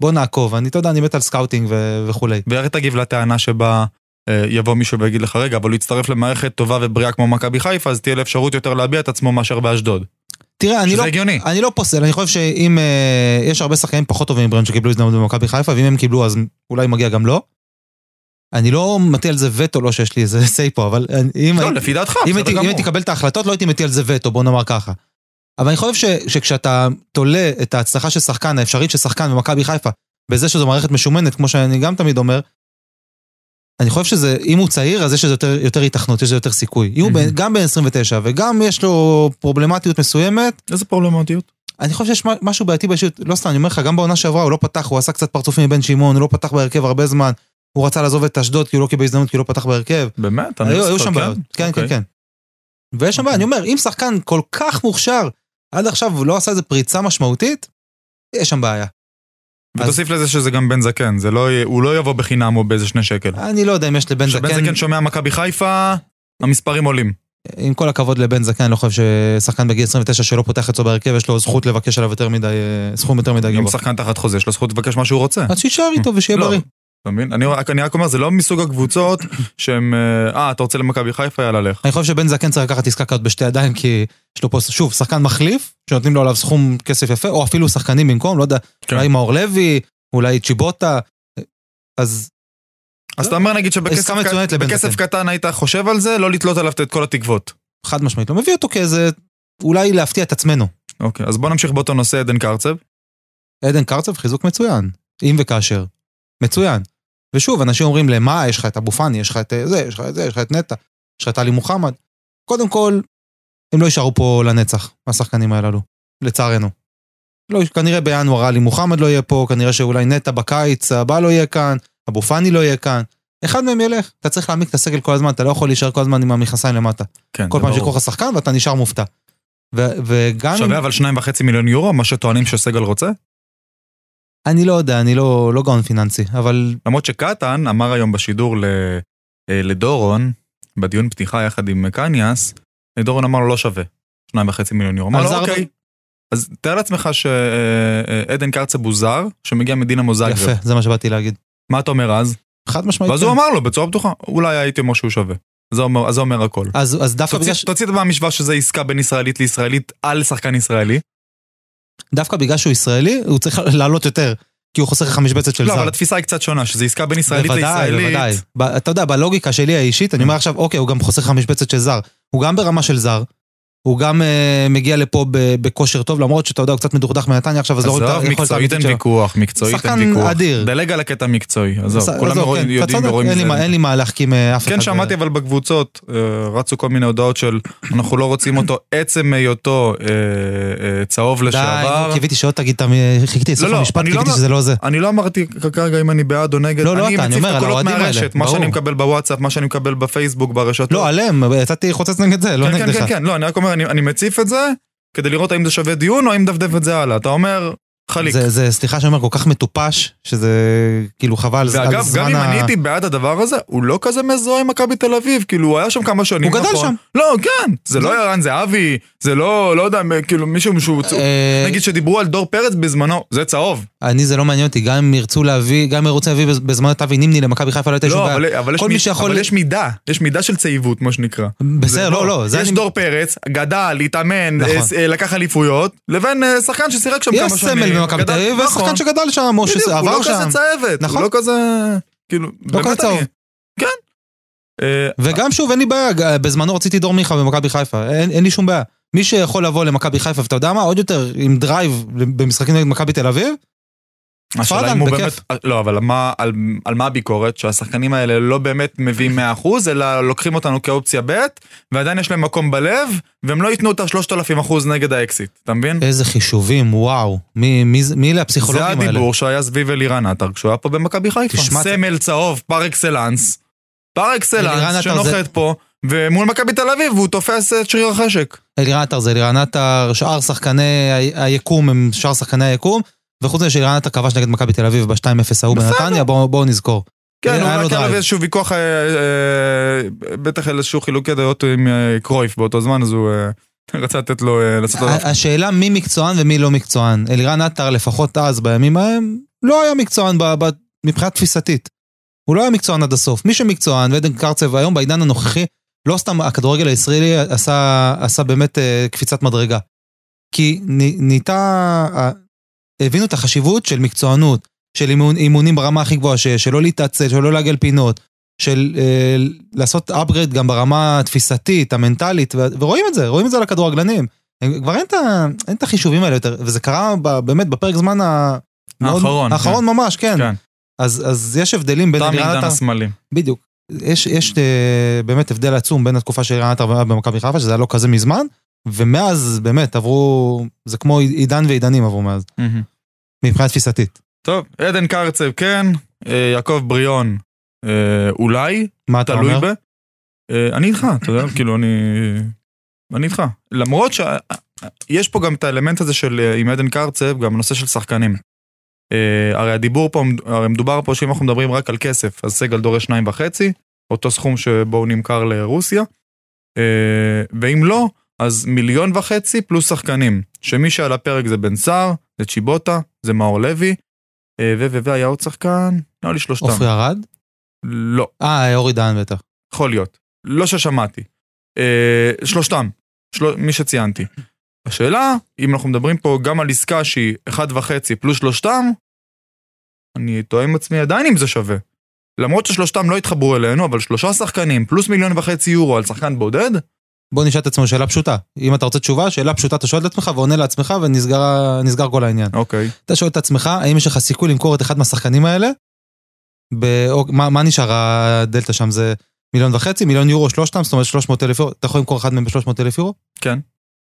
S2: בוא נעקוב, אני אתה יודע, אני מת על scouting ו- וכולי.
S1: ואיך תגיב לטענה שבה אה, יבוא מישהו ויגיד לך, רגע, אבל הוא יצטרף למערכת טובה ובריאה כמו מכבי חיפה, אז תהיה לו אפשרות יותר להביע את עצמו מאשר באשדוד.
S2: תראה, אני לא,
S1: הגיוני.
S2: אני לא פוסל, אני חושב שאם אה, יש הרבה שחקנים פחות טובים מבריאון שקיבלו הזדמנות במכבי חיפה, ואם הם קיבלו אז אולי מגיע גם לו. אני לא מטיל על זה וטו, לא שיש לי איזה say פה, אבל אם,
S1: לא, לפי דעתך,
S2: אם, הייתי, אם. הייתי קבל את ההחלטות, לא הייתי מטיל על זה וטו, בוא נאמר ככה. אבל אני חושב ש, שכשאתה תולה את ההצלחה של שחקן, האפשרית של שחקן במכבי חיפה, בזה שזו מערכת משומנת, כמו שאני גם תמיד אומר, אני חושב שזה, אם הוא צעיר, אז יש לזה יותר, יותר התכנות, יש לזה יותר סיכוי. אם הוא. בן- גם בן 29 וגם יש לו פרובלמטיות מסוימת,
S1: איזה פרובלמטיות?
S2: אני חושב שיש משהו בעייתי באישיות, לא סתם, אני אומר לך, גם בעונה שעברה הוא לא פתח, הוא עשה קצת פרצופים מבן שמעון, הוא לא פתח בהרכב הרבה זמן, הוא רצה לעזוב את אשדוד כי הוא לא קיבל הזדמנות, כי הוא לא פתח בהרכב.
S1: באמת? אני
S2: היו
S1: לא
S2: היו שם בעיות, כן, כן,
S1: אוקיי.
S2: כן. ויש שם בעיה, אני אומר, אם שחקן כל כך מוכשר, עד עכשיו הוא לא עשה איזה פריצה משמעותית, יש שם בעיה.
S1: ותוסיף לזה שזה גם בן זקן, זה לא הוא לא יבוא בחינם או באיזה שני שקל.
S2: אני לא יודע אם יש לבן
S1: כשבן
S2: זקן,
S1: זקן שומע מכבי חיפה, המספרים עולים.
S2: עם כל הכבוד לבן זקן, אני לא חושב ששחקן בגיל 29 שלא פותח אצלו בהרכב, יש לו זכות לבקש עליו יותר מדי, אה, סכום יותר מדי
S1: אם
S2: גבוה.
S1: שחקן תחת חוזה, יש לו זכות לבקש מה שהוא רוצה.
S2: אז שיישאר איתו ושיהיה
S1: לא.
S2: בריא.
S1: אתה מבין? אני רק אני רק אומר, זה לא מסוג הקבוצות שהם, אה, אה, אתה רוצה למכבי חיפה, יאללה, לך.
S2: אני חושב שבן זקן צריך לקחת עסקה כזאת בשתי ידיים, כי יש לו פה, שוב, שחקן מחליף, שנותנים לו עליו סכום כסף יפה, או אפילו שחקנים במקום, לא יודע,
S1: כן.
S2: אולי מאור לוי, אולי צ'יבוטה, אז
S1: אז אתה אומר נגיד שבכסף. קטן היית חושב על זה, לא לתלות עליו את כל התקוות.
S2: חד משמעית, לא מביא אותו כאיזה, אולי להפתיע את עצמנו.
S1: אוקיי, אז בוא נמשיך באותו נושא, עדן קרצב.
S2: עדן קרצב חיזוק מצוין, אם וכאשר. מצוין. ושוב, אנשים אומרים למה, יש לך את אבו פאני, יש לך את אה, זה, יש לך את זה, יש לך את נטע, יש לך את עלי מוחמד. קודם כל, הם לא יישארו פה לנצח, השחקנים הללו, לצערנו. לא, כנראה בינואר עלי מוחמד לא יהיה פה, כנראה שאולי נטע בקיץ הבא לא יהיה כאן, אבו פאני לא יהיה כאן. אחד מהם ילך, אתה צריך להעמיק את הסגל כל הזמן, אתה לא יכול להישאר כל הזמן עם המכנסיים למטה.
S1: כן,
S2: כל פעם לך שחקן ואתה נשאר מופתע. ו- וגם אם...
S1: שווה אבל שניים וחצי מיליון יורו, מה שטוענים שסגל רוצה?
S2: אני לא יודע, אני לא, לא גאון פיננסי, אבל
S1: למרות שקטן אמר היום בשידור ל, אה, לדורון, בדיון פתיחה יחד עם קניאס, דורון אמר לו לא שווה, שניים וחצי מיליון יורו. אמר לו אוקיי. אז תאר לעצמך שעדן קרצב הוא זר, שמגיע מדינמו זאגרב.
S2: יפה, זה מה שבאתי להגיד.
S1: מה אתה אומר אז?
S2: חד משמעית.
S1: ואז
S2: כן.
S1: הוא אמר לו בצורה בטוחה, אולי הייתי אומר שהוא שווה. זה אומר, אז זה אומר הכל.
S2: אז, אז דווקא,
S1: תוציא
S2: בגלל, ש-
S1: תוציא את זה מהמשוואה שזה עסקה בין ישראלית לישראלית על שחקן ישראלי.
S2: דווקא בגלל שהוא ישראלי, הוא צריך לעלות יותר, כי הוא חוסך לך משבצת של
S1: לא,
S2: זר.
S1: אבל התפיסה היא קצת שונה, שזה עסקה בין ישראלית
S2: בוודאי,
S1: לישראלית.
S2: בוודאי. ב- אתה יודע, בלוגיקה שלי האישית, אני אומר עכשיו, אוקיי, הוא גם חוסך לך משבצת של זר. הוא גם ברמה של זר, הוא גם אה, מגיע לפה בכושר טוב, למרות שאתה יודע, הוא קצת מדוכדך מנתניה עכשיו, אז לא רואים את
S1: עזוב,
S2: היכולת
S1: מקצועית אין
S2: האמיתית שלו.
S1: ויכוח, מקצועית אין
S2: שחקן
S1: ויכוח.
S2: אדיר.
S1: דלג על הקטע המקצועי, עזוב,
S2: עזוב,
S1: כולם
S2: כן,
S1: יודעים ורואים
S2: אין
S1: את זה.
S2: אין לי מה להחכים אה, אף אחד.
S1: כן, שמעתי אבל בקבוצות, רצו כל מיני הודעות של אנחנו לא רוצים אותו, עצם היותו צהוב
S2: די,
S1: לשעבר.
S2: נו, קיוויתי שעוד תגיד, חיכיתי לסוף
S1: לא,
S2: המשפט,
S1: לא
S2: קיוויתי
S1: אומר-
S2: שזה לא זה.
S1: אני לא אמרתי כרגע אם אני בעד או נגד,
S2: לא, לא
S1: אני מציף את הקולות מהרשת, מה. שאני מקבל בוואטסאפ, מה שאני מקבל בפייסבוק, ברשתות.
S2: לא, עליהם, יצאתי חוצץ נגד זה, לא
S1: כן, כן,
S2: נגדך.
S1: כן, כן, לא, אני רק אומר, אני אני מציף את זה, כדי לראות האם זה שווה דיון או האם דפדף את זה הלאה. אתה אומר, חליק.
S2: זה, זה, סליחה שאני אומר, כל כך מטופש, שזה כאילו חבל על
S1: ואגב, גם
S2: זמן
S1: אם
S2: ה...
S1: אני הייתי בעד הדבר הזה, הוא לא כזה מזוהה עם מכבי תל אביב, כאילו, הוא היה שם כמה שנים,
S2: הוא גדל
S1: נכון?
S2: שם.
S1: לא, כן, זה לא ערן זהבי, זה לא, לא יודע, כאילו, מישהו שהוא...
S2: אה,
S1: נגיד שדיברו על דור פרץ בזמנו, זה צהוב.
S2: אני זה לא מעניין אותי, גם אם ירצו להביא, גם אם ירצו להביא בז- בזמן אבי נימני למכבי חיפה לא הייתה שום
S1: לא,
S2: בעיה.
S1: אבל, אבל, יש
S2: שיכול-
S1: אבל יש מידה, יש מידה של צעיבות, מה שנקרא.
S2: בסדר, לא, לא, זה
S1: יש
S2: אני...
S1: דור פרץ, גדל, התאמן,
S2: נכון.
S1: אה, אה, לקח אליפויות, לבין אה, שחקן ששיחק שם כמה
S2: יש
S1: שנים.
S2: סמל במכבי תל אביב,
S1: נכון.
S2: ושחקן שגדל שם, או
S1: בדיוק, הוא
S2: שעבר
S1: לא
S2: שם.
S1: כזה צהבת,
S2: נכון.
S1: הוא לא כזה... כאילו,
S2: לא
S1: באמת
S2: כזה צהוב.
S1: אני- כן. אה,
S2: וגם שוב, אין לי בעיה, בזמנו רציתי דור מיכה במכבי חיפה, אין לי שום בעיה. מי שיכול לבוא למכבי חיפה, ואתה יודע מה, עוד יותר, עם drive במשחקים נגד מכבי תל אביב,
S1: השאלה אם הוא
S2: בכיף.
S1: באמת, לא, אבל מה, על, על מה הביקורת? שהשחקנים האלה לא באמת מביאים 100%, אלא לוקחים אותנו כאופציה ב', ועדיין יש להם מקום בלב, והם לא ייתנו את ה-3,000% נגד האקסית, אתה מבין?
S2: איזה חישובים, וואו. מי, מי, זה- מי אלה
S1: זה
S2: הפסיכולוגים האלה?
S1: הדיבור שהיה סביב אלירן עטר כשהוא היה פה במכבי חיפה. סמל צהוב, פר אקסלנס. פר אקסלנס שנוחת
S2: זה-
S1: פה, ומול מכבי תל אביב הוא תופס את שריר החשק.
S2: אלירן עטר זה אלירן עטר, שאר שחקני היקום הם שאר שחקני היקום, וחוץ מזה שאלירן עטר כבש נגד מכבי תל אביב ב-2-0 ההוא. בנתניה, בואו בואו נזכור.
S1: כן, הוא רק. לו איזשהו ויכוח, אה, אה, בטח איזשהו חילוקי דעות עם אה, קרויף באותו זמן, אז הוא אה, רצה לתת לו, אה, לעשות לו...
S2: השאלה מי מקצוען ומי לא מקצוען. אלירן עטר, לפחות אז, בימים ההם, לא היה מקצוען ב- ב- מבחינה תפיסתית. הוא לא היה מקצוען עד הסוף. מי שמקצוען, ועדן קרצב היום, בעידן הנוכחי, לא סתם הכדורגל הישראלי עשה, עשה באמת אה, קפיצת מדרגה. כי נהייתה, הבינו את החשיבות של מקצוענות, של אימון, אימונים ברמה הכי גבוהה, ש- שלא להתעצל, שלא לעגל פינות, של אה, לעשות upgrade גם ברמה התפיסתית, המנטלית, ו- ורואים את זה, רואים את זה על הכדורגלנים. כבר אין את, ה, אין את החישובים האלה יותר, וזה קרה ב, באמת בפרק זמן ה... מאוד-
S1: האחרון,
S2: האחרון ממש, כן.
S1: כן.
S2: אז, אז יש הבדלים בין
S1: תם עידן השמאלי.
S2: בדיוק. יש, יש אה, באמת הבדל עצום בין התקופה של עטר היה במכבי חיפה, שזה היה לא כזה מזמן, ומאז באמת עברו, זה כמו עידן ועידנים עברו מאז, מבחינה תפיסתית.
S1: טוב, עדן קרצב כן, אה, יעקב בריאון אה, אולי,
S2: מה אתה
S1: תלוי
S2: אומר?
S1: ב... אה, אני איתך, אתה יודע, כאילו אני... אני איתך. למרות שיש פה גם את האלמנט הזה של עם עדן קרצב, גם נושא של שחקנים. אה, הרי הדיבור פה, הרי מדובר פה שאם אנחנו מדברים רק על כסף, אז סגל דורש שניים וחצי, אותו סכום שבו הוא נמכר לרוסיה. אה, ואם לא, אז מיליון וחצי פלוס שחקנים, שמי שעל הפרק זה בן סער, זה צ'יבוטה, זה מאור לוי, אה. והיה עוד שחקן? נראה לי שלושתם.
S2: עופרי ארד?
S1: לא,
S2: אה, אורי דהן בטח.
S1: יכול להיות. לא ששמעתי. אה, שלושתם, של... מי שציינתי. השאלה, אם אנחנו מדברים פה גם על עסקה שהיא 1.5 פלוס שלושתם, אני תוהה עם עצמי עדיין אם זה שווה. למרות ששלושתם לא התחברו אלינו, אבל שלושה שחקנים פלוס מיליון וחצי יורו על שחקן בודד,
S2: בוא נשאל את עצמנו שאלה פשוטה. אם אתה רוצה תשובה, שאלה פשוטה אתה שואל את עצמך ועונה לעצמך ונסגר כל העניין.
S1: אוקיי.
S2: אתה שואל את עצמך, האם יש לך סיכוי למכור את אחד מהשחקנים האלה? ב... או, מה, מה נשאר הדלתא שם? זה מיליון וחצי, מיליון יורו, שלושתם, זאת אומרת 300 אלף יורו. אתה יכול למכור אחד מהם ב-300 אלף יורו?
S1: כן.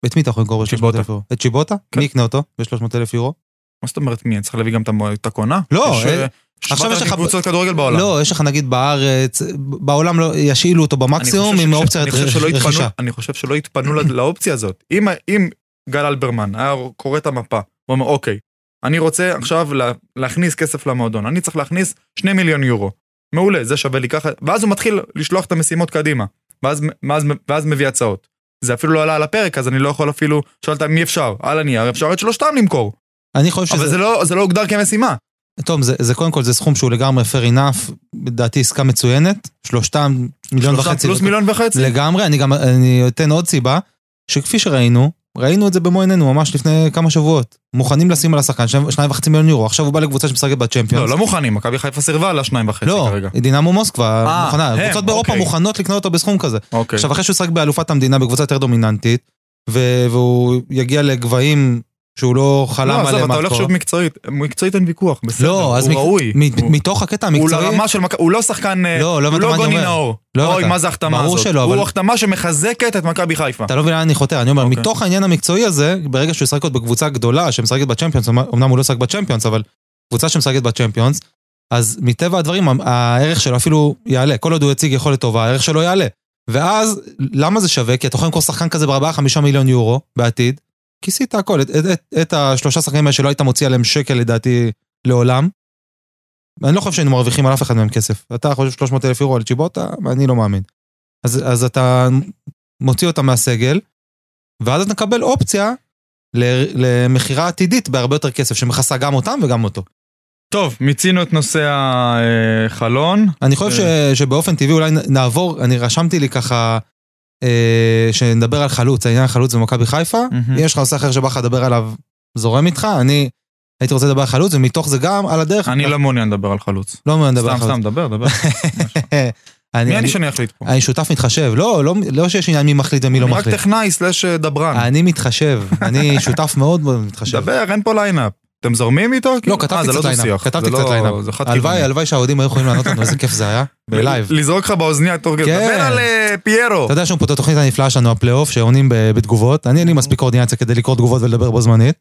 S2: את מי אתה יכול למכור ב-300
S1: צ'יבוטה.
S2: אלף יורו? את צ'יבוטה?
S1: כן.
S2: מי יקנה אותו ב-300 אלף יורו?
S1: מה זאת אומרת מי? אני צריך להביא גם את הקונה?
S2: לא,
S1: יש,
S2: אה,
S1: אה,
S2: עכשיו יש
S1: 7,000
S2: לך-
S1: קבוצות כדורגל בעולם.
S2: לא, יש לך נגיד בארץ, בעולם לא, ישאילו אותו במקסימום עם אופציית רכישה.
S1: אני חושב שלא התפנו לאופציה הזאת. אם- אם גל אלברמן היה קורא את המפה, הוא אומר, אוקיי, אני רוצה עכשיו לה- להכניס כסף למועדון, אני צריך להכניס שני מיליון יורו. מעולה, זה שווה לי ככה, ואז הוא מתחיל לשלוח את המשימות קדימה, ואז, ואז, ואז מביא הצעות. זה אפילו לא עלה על הפרק, אז אני לא יכול אפילו, שאלת מי אפשר, על הנייר, אפשר את שלושתם למכור.
S2: אני חושב
S1: אבל
S2: שזה,
S1: זה לא, זה לא הוגדר כמשימה.
S2: טוב, זה, זה קודם כל זה סכום שהוא לגמרי fair enough, לדעתי עסקה מצוינת, שלושתם מיליון
S1: שלושתם
S2: וחצי.
S1: פלוס מיליון וחצי.
S2: לגמרי, אני גם, אני אתן עוד סיבה, שכפי שראינו, ראינו את זה במו עינינו ממש לפני כמה שבועות. מוכנים לשים על השחקן שניים וחצי מיליון יורו, עכשיו הוא בא לקבוצה שמשחקת בצ'מפיונס.
S1: לא, לא מוכנים, מכבי חיפה סירבה על השניים וחצי
S2: לא,
S1: כרגע.
S2: דינמו מוסקבה
S1: אה,
S2: מוכנה,
S1: הם,
S2: קבוצות באירופה
S1: אוקיי.
S2: מוכנות לקנות אותו בסכום כזה.
S1: אוקיי.
S2: עכשיו אחרי שהוא ישחק באלופת המדינה בקבוצה יותר דומיננטית, ו- והוא יגיע לגבהים שהוא לא חלם
S1: לא, עזוב,
S2: עליהם
S1: אתה הולך. שוב מקצועית, מקצועית אין ויכוח, בסדר,
S2: לא,
S1: הוא
S2: מק-
S1: ראוי.
S2: מ-
S1: הוא-
S2: מתוך הקטע
S1: הוא
S2: המקצועי,
S1: לרמה של מכבי, הוא לא שחקן, אה,
S2: לא, לא
S1: הוא לא גוני. נאור.
S2: לא
S1: אוי. מה זה ההחתמה
S2: ברור
S1: הזאת?
S2: שלא, אבל-
S1: הוא החתמה שמחזקת את מכבי חיפה.
S2: אתה לא מבין לאן אני חותר, אני אומר,
S1: אוקיי.
S2: מתוך העניין המקצועי הזה, ברגע שהוא ישחק עוד בקבוצה גדולה שמשחקת בצ'מפיונס, אמנם הוא לא ישחק בצ'מפיונס, אבל קבוצה שמשחקת בצ'מפיונס, אז מטבע הדברים הערך שלו אפילו יעלה, כל עוד הוא יציג יכולת טובה, הערך שלו יעלה. ואז, למה זה שווה? כי אתה יכול למכור שחקן כזה ב-4-5 מיליון יורו בעתיד, כיסית הכל, את, את, את, את השלושה שחקנים האלה שלא היית מוציא עליהם שקל לדעתי לעולם. אני לא חושב שהיינו מרוויחים על אף אחד מהם כסף. אתה חושב 300 אלף יורו על צ'יבוטה? אני לא מאמין. אז, אז אתה מוציא אותה מהסגל, ואז אתה מקבל אופציה למכירה עתידית בהרבה יותר כסף, שמכסה גם אותם וגם אותו.
S1: טוב, מיצינו את נושא החלון.
S2: אני חושב ש, שבאופן טבעי אולי נעבור, אני רשמתי לי ככה, שנדבר על חלוץ, העניין החלוץ במכבי חיפה. אם יש לך נושא אחר שבא לך לדבר עליו, זורם איתך, אני הייתי רוצה לדבר על חלוץ, ומתוך זה גם על הדרך,
S1: אני לא מעוניין לדבר על חלוץ.
S2: לא מעוניין לדבר על
S1: סתם,
S2: חלוץ.
S1: סתם, דבר, דבר.
S2: אני,
S1: מי אני
S2: אני,
S1: שאני אחליט פה?
S2: אני שותף מתחשב, לא, לא, לא שיש עניין מי מחליט ומי לא
S1: אני רק
S2: מחליט.
S1: טכנאי slash דברן.
S2: אני מתחשב, אני שותף מאוד מאוד מתחשב.
S1: דבר, אין פה lineup. אתם זורמים איתו?
S2: לא,
S1: אה,
S2: כתבתי
S1: זה
S2: קצת lineup,
S1: דו-שיח.
S2: כתבתי קצת
S1: לא- lineup.
S2: הלוואי. הלוואי שהאוהדים היו יכולים לענות לנו, איזה כיף זה היה, ב live.
S1: לזרוק לך באוזניה תוך כדי,
S2: כן.
S1: דבר על אה, פיירו.
S2: אתה יודע שיש לנו פה את התוכנית הנפלאה שלנו, הפלייאוף, שעונים בתגובות. אני אין לי מספיק קואורדינציה כדי לקרוא תגובות ולדבר בו זמנית.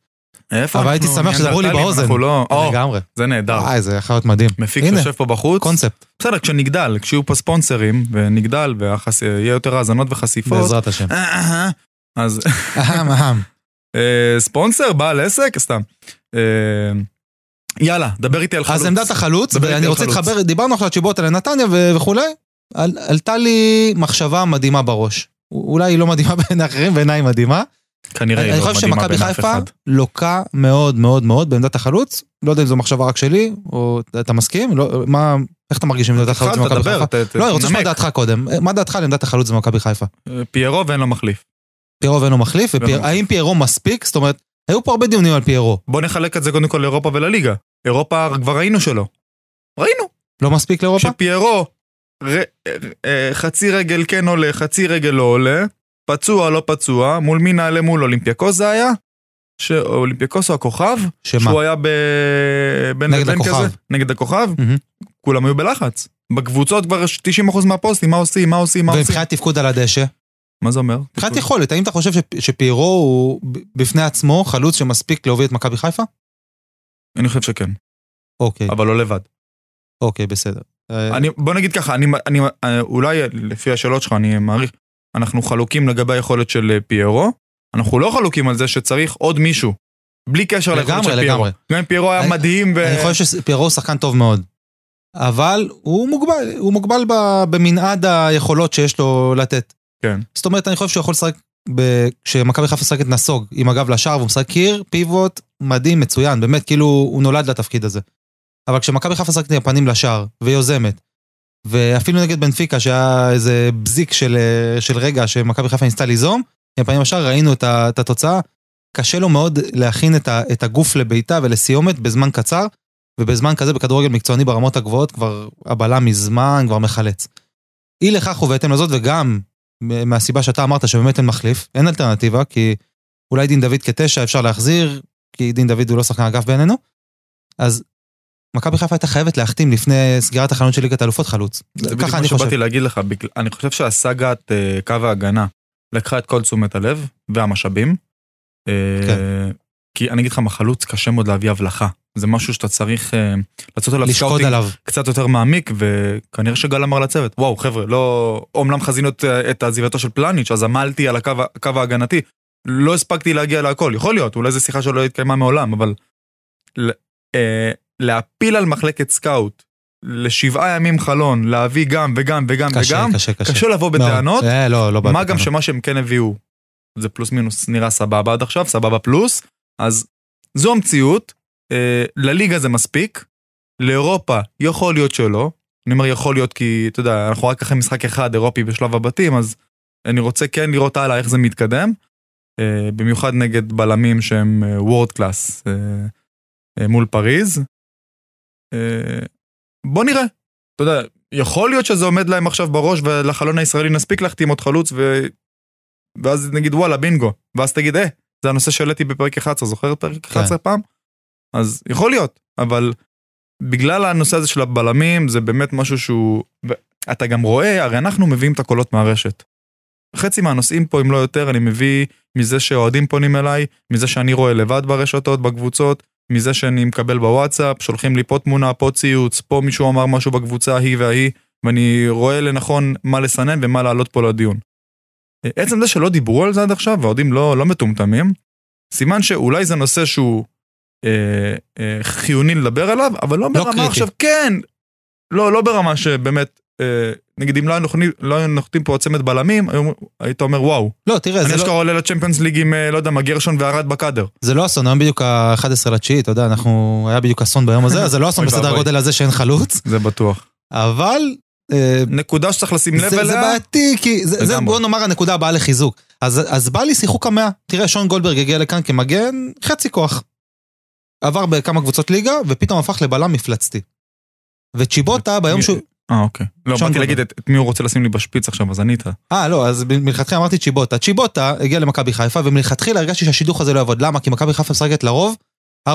S1: איפה
S2: אבל הייתי? שמח שתדברו לי באוזן.
S1: אנחנו לא...
S2: לגמרי.
S1: זה נהדר.
S2: וואי, זה יכול להיות מדהים.
S1: מפיק
S2: הנה,
S1: יושב פה בחוץ.
S2: קונספט,
S1: בסדר, כשנגדל, כשיהיו פה ספונסרים, ונגדל, ויהיה יותר האזנות וחשיפות,
S2: בעזרת השם.
S1: אה, אה, אה, אז. אה, ספונסר, בעל עסק, סתם. אה, יאללה, דבר איתי על חלוץ.
S2: אז עמדת החלוץ, ואני
S1: על
S2: רוצה. להתחבר, דיברנו עכשיו על צ'יבוטה לנתניה ו- וכולי, על- עלתה לי מחשבה מדהימה בראש. אולי היא לא מדהימה בעיני אחרים, בעיניי היא מדהימה.
S1: כנראה היא
S2: אני
S1: לא
S2: חושב
S1: מדהימה
S2: שמכבי
S1: בין אף
S2: חיפה
S1: אחד.
S2: לוקה מאוד מאוד מאוד בעמדת החלוץ. לא יודע אם זו מחשבה רק שלי, או אתה מסכים? לא, מה, איך אתה מרגיש עם עמדת החלוץ במכבי חיפה? לא, אני רוצה לשמוע. דעתך קודם. מה דעתך על עמדת החלוץ במכבי חיפה?
S1: אה, פיירו ואין לו מחליף.
S2: פיירו ואין לו מחליף. והאם פיירו מספיק? זאת אומרת, היו פה הרבה דיונים על פיירו.
S1: בוא נחלק את זה קודם כל לאירופה ולליגה. אירופה כבר ראינו שלא. ראינו.
S2: לא מספיק לאירופה?
S1: שפיירו ר- אה, חצי רגל כן עולה, חצי רגל לא עולה, פצוע לא פצוע, מול מי נעלה מול אולימפיאקוס זה היה? שאולימפיאקוס הוא הכוכב?
S2: שמה?
S1: שהוא היה ב... בין
S2: נגד
S1: לבין
S2: הכוכב.
S1: כזה? נגד הכוכב?
S2: מהמם.
S1: כולם היו בלחץ. בקבוצות כבר יש 90% מהפוסטים, מה עושים, מה עושים, מה עושים?
S2: ומבחינת תפקוד על הדשא?
S1: מה זה אומר?
S2: מבחינת יכולת, האם אתה חושב שפ- שפיירו הוא בפני עצמו חלוץ שמספיק להוביל את מכבי חיפה?
S1: אני חושב שכן,
S2: אוקיי,
S1: אבל לא לבד.
S2: אוקיי, בסדר. אה,
S1: אני, בוא נגיד ככה, אני, אני, אה, אולי לפי השאלות שלך, אני מעריך, אנחנו חלוקים לגבי היכולת של אה, פיירו, אנחנו לא חלוקים על זה שצריך עוד מישהו, בלי קשר ליכולת
S2: לגמרי,
S1: של פיירו.
S2: לגמרי.
S1: גם אם פיירו היה
S2: אני-
S1: מדהים ו...
S2: אני חושב שפיירו הוא שחקן טוב מאוד. אבל הוא מוגבל, הוא מוגבל במנעד היכולות שיש לו לתת.
S1: כן.
S2: זאת אומרת, אני חושב שהוא יכול לשחק, כשמכבי חיפה משחקת נסוג עם הגב לשער והוא משחק קיר, פיבוט, מדהים, מצוין, באמת, כאילו הוא נולד לתפקיד הזה. אבל כשמכבי חיפה משחקת עם הפנים לשער, ויוזמת, ואפילו נגד בנפיקה, שהיה איזה בזיק של, אה, של רגע שמכבי חיפה ניסתה ליזום, עם הפנים לשער ראינו את, את התוצאה. קשה לו מאוד להכין את, ה, את הגוף לבעיטה ולסיומת בזמן קצר, ובזמן כזה בכדורגל מקצועני ברמות הגבוהות כבר הבלם מזמן כבר מחלץ. אי לכך ובהתאם לזאת, וגם מהסיבה שאתה אמרת שבאמת אין מחליף, אין אלטרנטיבה, כי אולי דין דוד כתשע אפשר להחזיר, כי דין דוד הוא לא שחקן אגף בעינינו, אז מכבי חיפה הייתה חייבת להחתים לפני סגירת החלון של ליגת האלופות חלוץ.
S1: זה בדיוק מה. שבאתי להגיד לך, אני חושב שהסאגת אה, קו ההגנה לקחה את כל תשומת הלב והמשאבים. אה,
S2: כן.
S1: כי אני אגיד לך, מחלוץ קשה מאוד להביא הבלחה. זה משהו שאתה צריך אה, לעשות עליו
S2: לשקוד עליו.
S1: קצת יותר מעמיק, וכנראה שגל אמר לצוות, וואו חבר'ה, לא... אומנם חזינו את, את עזיבתו של פלניץ', אז עמלתי על הקו, הקו ההגנתי. לא הספקתי להגיע להכל, יכול להיות, אולי זו שיחה שלא התקיימה מעולם, אבל... אה, להפיל על מחלקת scout לשבעה ימים חלון, להביא גם וגם וגם
S2: קשה,
S1: וגם,
S2: קשה, קשה.
S1: קשה לבוא. בטענות,
S2: אה, לא, לא.
S1: מה
S2: בטענות.
S1: גם שמה שהם כן הביאו, זה פלוס מינוס נראה סבבה עד עכשיו, סבבה פלוס, אז זו המציאות, אה, לליגה זה מספיק, לאירופה יכול להיות שלא, אני אומר יכול להיות כי, אתה יודע, אנחנו רק אחרי משחק אחד אירופי בשלב הבתים, אז אני רוצה כן לראות הלאה איך זה מתקדם, אה, במיוחד נגד בלמים שהם world class מול פריז. אה, בוא נראה, אתה יודע, יכול להיות שזה עומד להם עכשיו בראש ולחלון הישראלי נספיק להחתים עוד חלוץ ו... ואז נגיד וואלה בינגו, ואז תגיד אה, זה הנושא שהעליתי בפרק 11, זוכר את פרק 11 פעם? אז יכול להיות, אבל בגלל הנושא הזה של הבלמים זה באמת משהו שהוא, אתה גם רואה, הרי אנחנו מביאים את הקולות מהרשת. חצי מהנושאים פה אם לא יותר אני מביא מזה שאוהדים פונים אליי, מזה שאני רואה לבד ברשתות, בקבוצות, מזה שאני מקבל בוואטסאפ, שולחים לי פה תמונה, פה ציוץ, פה מישהו אמר משהו בקבוצה ההיא וההיא, ואני רואה לנכון מה לסנן ומה לעלות פה לדיון. עצם זה שלא דיברו על זה עד עכשיו, והאוהדים לא, לא מטומטמים, סימן שאולי זה נושא שהוא חיוני לדבר עליו, אבל לא ברמה
S2: קריטי.
S1: עכשיו, כן, לא, לא ברמה שבאמת, אה, נגיד אם לא נוחתים, לא נוחתים פה צמד בלמים, היית אומר וואו,
S2: לא, תראה,
S1: אני
S2: זה
S1: אשכרה
S2: לא-
S1: עולה לצ'מפיונס ליג עם, אה, לא יודע, מה, גרשון וערד בקאדר.
S2: זה לא אסון, היום בדיוק ה-11 לתשיעי, אתה יודע, אנחנו, היה בדיוק אסון ביום הזה, אז זה לא אסון בסדר. הגודל הזה שאין חלוץ,
S1: זה בטוח.
S2: אבל אה,
S1: נקודה שצריך לשים לב
S2: זה, זה
S1: אליה.
S2: בעייתי, כי זה. בוא נאמר הנקודה הבאה לחיזוק. אז בא לי שיחוק המאה. תראה, שון גולדברג הגיע לכאן כמגן, חצי כוח. עבר בכמה קבוצות ליגה, ופתאום הפך לבלם מפלצתי. וצ'יבוטה ביום שהוא...
S1: אה, אוקיי. לא, באתי. להגיד את את מי הוא רוצה לשים לי בשפיץ עכשיו, אז ענית.
S2: אה, לא, אז מלכתחילה אמרתי צ'יבוטה. צ'יבוטה הגיע למכבי חיפה, ומלכתחילה הרגשתי שהשידוך הזה לא יעבוד. למה? כי מכבי חיפה משחקת לרוב 4-3-3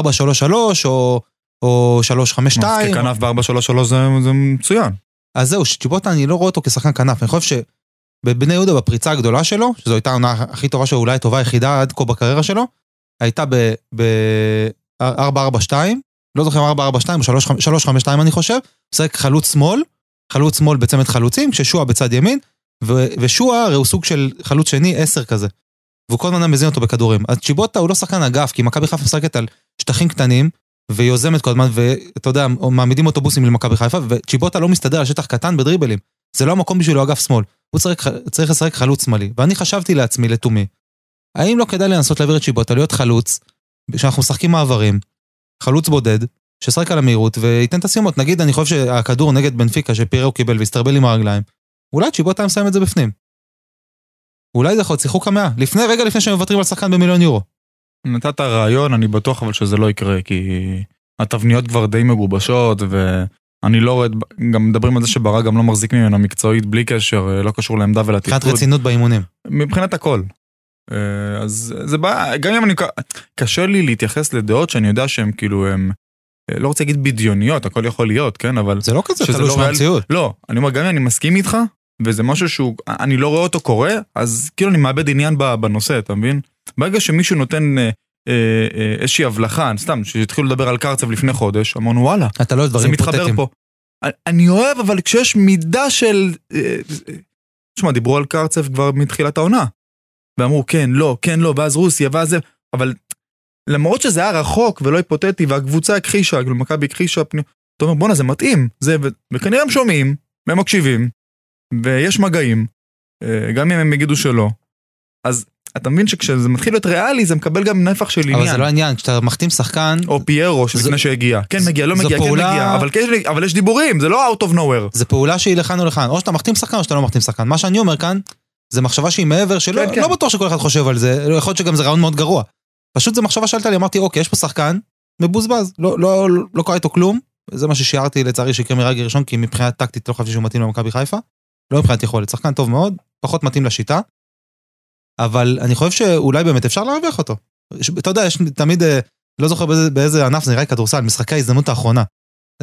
S2: או, או 3-5-2.
S1: אז ככנף ב-4-3-3 זה זה מצוין.
S2: אז זהו, שצ'יבוטה אני לא רואה אותו כשחקן כנף, אני חושב שבבני יהודה בפריצה הגדולה שלו, שזו הייתה העונה הכי טובה שלו, אולי הטובה היחידה עד כה בקריירה שלו, הייתה ב-4-4-2, לא זוכר אם 4-4-2 או 3-5-2 אני חושב, משחק חלוץ שמאל, חלוץ שמאל בצמד חלוצים, כששועה בצד ימין, ו- ושועה הוא סוג של חלוץ שני 10 כזה. והוא כל הזמן מזין אותו בכדורים. אז צ'יבוטה הוא לא שחקן אגף, כי מכבי חיפה משחקת על שטחים קטנים, ויוזמת כל הזמן, ואתה יודע, מעמידים אוטובוסים למכבי חיפה, וצ'יבוטה לא מסתדר על שטח קטן בדריבלים. זה לא המקום בשבילו אגף שמאל. הוא צריך, צריך לשחק חלוץ שמאלי. ואני חשבתי לעצמי, לתומי, האם לא כדאי לנסות להעביר את צ'יבוטה, להיות חלוץ, שאנחנו משחקים מעברים, חלוץ בודד, שישחק על המהירות וייתן את הסיומות. נגיד, אני חושב שהכדור נגד בנפיקה שפירו קיבל והסתרבל עם הרגליים, אולי צ'יבוטה היה מסיים את זה בפנים. אולי זה יכול להיות שיחוק המאה, לפני, רגע לפני שהם מוותרים על שחקן במיליון יורו.
S1: נתת רעיון, אני בטוח אבל שזה לא יקרה, כי התבניות כבר די מגובשות, ואני לא רואה, גם מדברים על זה שברק גם לא מחזיק ממנו מקצועית, בלי קשר, לא קשור לעמדה
S2: מבחינת
S1: ולתפקוד.
S2: רצינות באימונים.
S1: מבחינת הכל. אה, אז זה בעיה, גם אם אני, קשה לי להתייחס לדעות שאני יודע שהן כאילו, הם, אה, לא רוצה להגיד בדיוניות, הכל יכול להיות, כן, אבל...
S2: זה לא כזה תלוש
S1: לא.
S2: מהמציאות.
S1: לא, אני אומר, גם אם אני מסכים איתך, וזה משהו שהוא, אני לא רואה אותו קורה, אז כאילו אני מאבד עניין בנושא, אתה מבין? ברגע שמישהו נותן אה, אה, אה, איזושהי הבלחה, סתם, שהתחילו לדבר על קרצב לפני חודש, אמרנו וואלה,
S2: אתה לא אוהב
S1: זה
S2: דברים
S1: מתחבר
S2: פרוטטיים.
S1: פה. אני- אוהב, אבל כשיש מידה של... אה, אה, תשמע, דיברו על קרצב כבר מתחילת העונה. ואמרו כן, לא, כן, לא, ואז רוסיה, ואז זה, אבל למרות שזה היה רחוק ולא היפותטי, והקבוצה הכחישה, כאילו מכבי הכחישה, פני- אתה אומר בואנה זה מתאים, זה, ו- וכנראה הם שומעים, והם מקשיבים, ויש מגעים, אה, גם אם הם יגידו שלא. אז אתה מבין שכשזה מתחיל להיות ריאלי זה מקבל גם נפח של עניין.
S2: אבל זה לא העניין, כשאתה מחתים שחקן,
S1: או פיירו שלפני שהגיע. כן מגיע, לא מגיע, כן
S2: פעולה-
S1: מגיע. אבל כן, אבל יש דיבורים, זה לא out of nowhere.
S2: זה פעולה שהיא לכאן או לכאן. או שאתה מחתים שחקן או שאתה לא מחתים שחקן. מה שאני אומר כאן, זה מחשבה שהיא מעבר, שלא
S1: כן, כן.
S2: לא בטוח שכל אחד חושב על זה, יכול להיות שגם זה רעיון מאוד גרוע. פשוט זו מחשבה שעלתה לי, אמרתי, אוקיי, יש פה שחקן, מבוזבז, לא, לא, לא, לא קרה איתו כלום. זה מה ששיערתי לצערי שיקרה מרגע ראשון, כי מבחינה טקטית לא חשבתי שהוא מתאים למכבי חיפה. לא מבחינת יכולת, שחקן טוב מאוד, פחות מתאים לשיטה. אבל אני חושב שאולי באמת אפשר להרוויח אותו. יש- אתה יודע, יש תמיד, אה, לא זוכר באיזה, באיזה ענף זה נראה כדורסל, משחקי ההזדמנות האחרונה.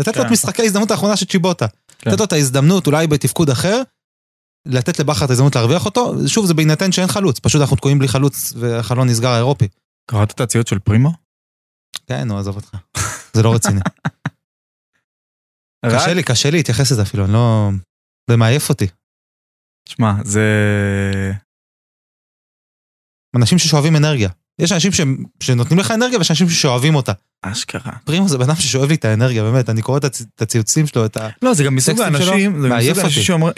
S2: לתת לו את
S1: כן.
S2: משחקי ההזדמנות האחרונה של צ'יבוטה.
S1: כן.
S2: לתת לו את ההזדמנות, אולי בתפקוד אחר, לתת לבכר את ההזדמנות להרוויח אותו, שוב, זה בהינתן שאין חלוץ, פשוט אנחנו תקועים בלי חלוץ והחלון נסגר האירופי.
S1: קראת את הציוץ של פרימו?
S2: כן, נו, עזוב אותך. זה לא רציני. קשה לי, קשה לי להתייחס לזה אפילו, אני לא... זה מעייף אותי.
S1: שמע, זה...
S2: אנשים ששואבים אנרגיה. יש אנשים ש... שנותנים לך אנרגיה ויש אנשים ששואבים אותה.
S1: אשכרה.
S2: פרימו זה בן אדם ששואב לי את האנרגיה, באמת, אני קורא את הצ- את הציוצים שלו, את ה...
S1: לא, זה גם מסוג האנשים, זה מסוג האנשים. שאומרים,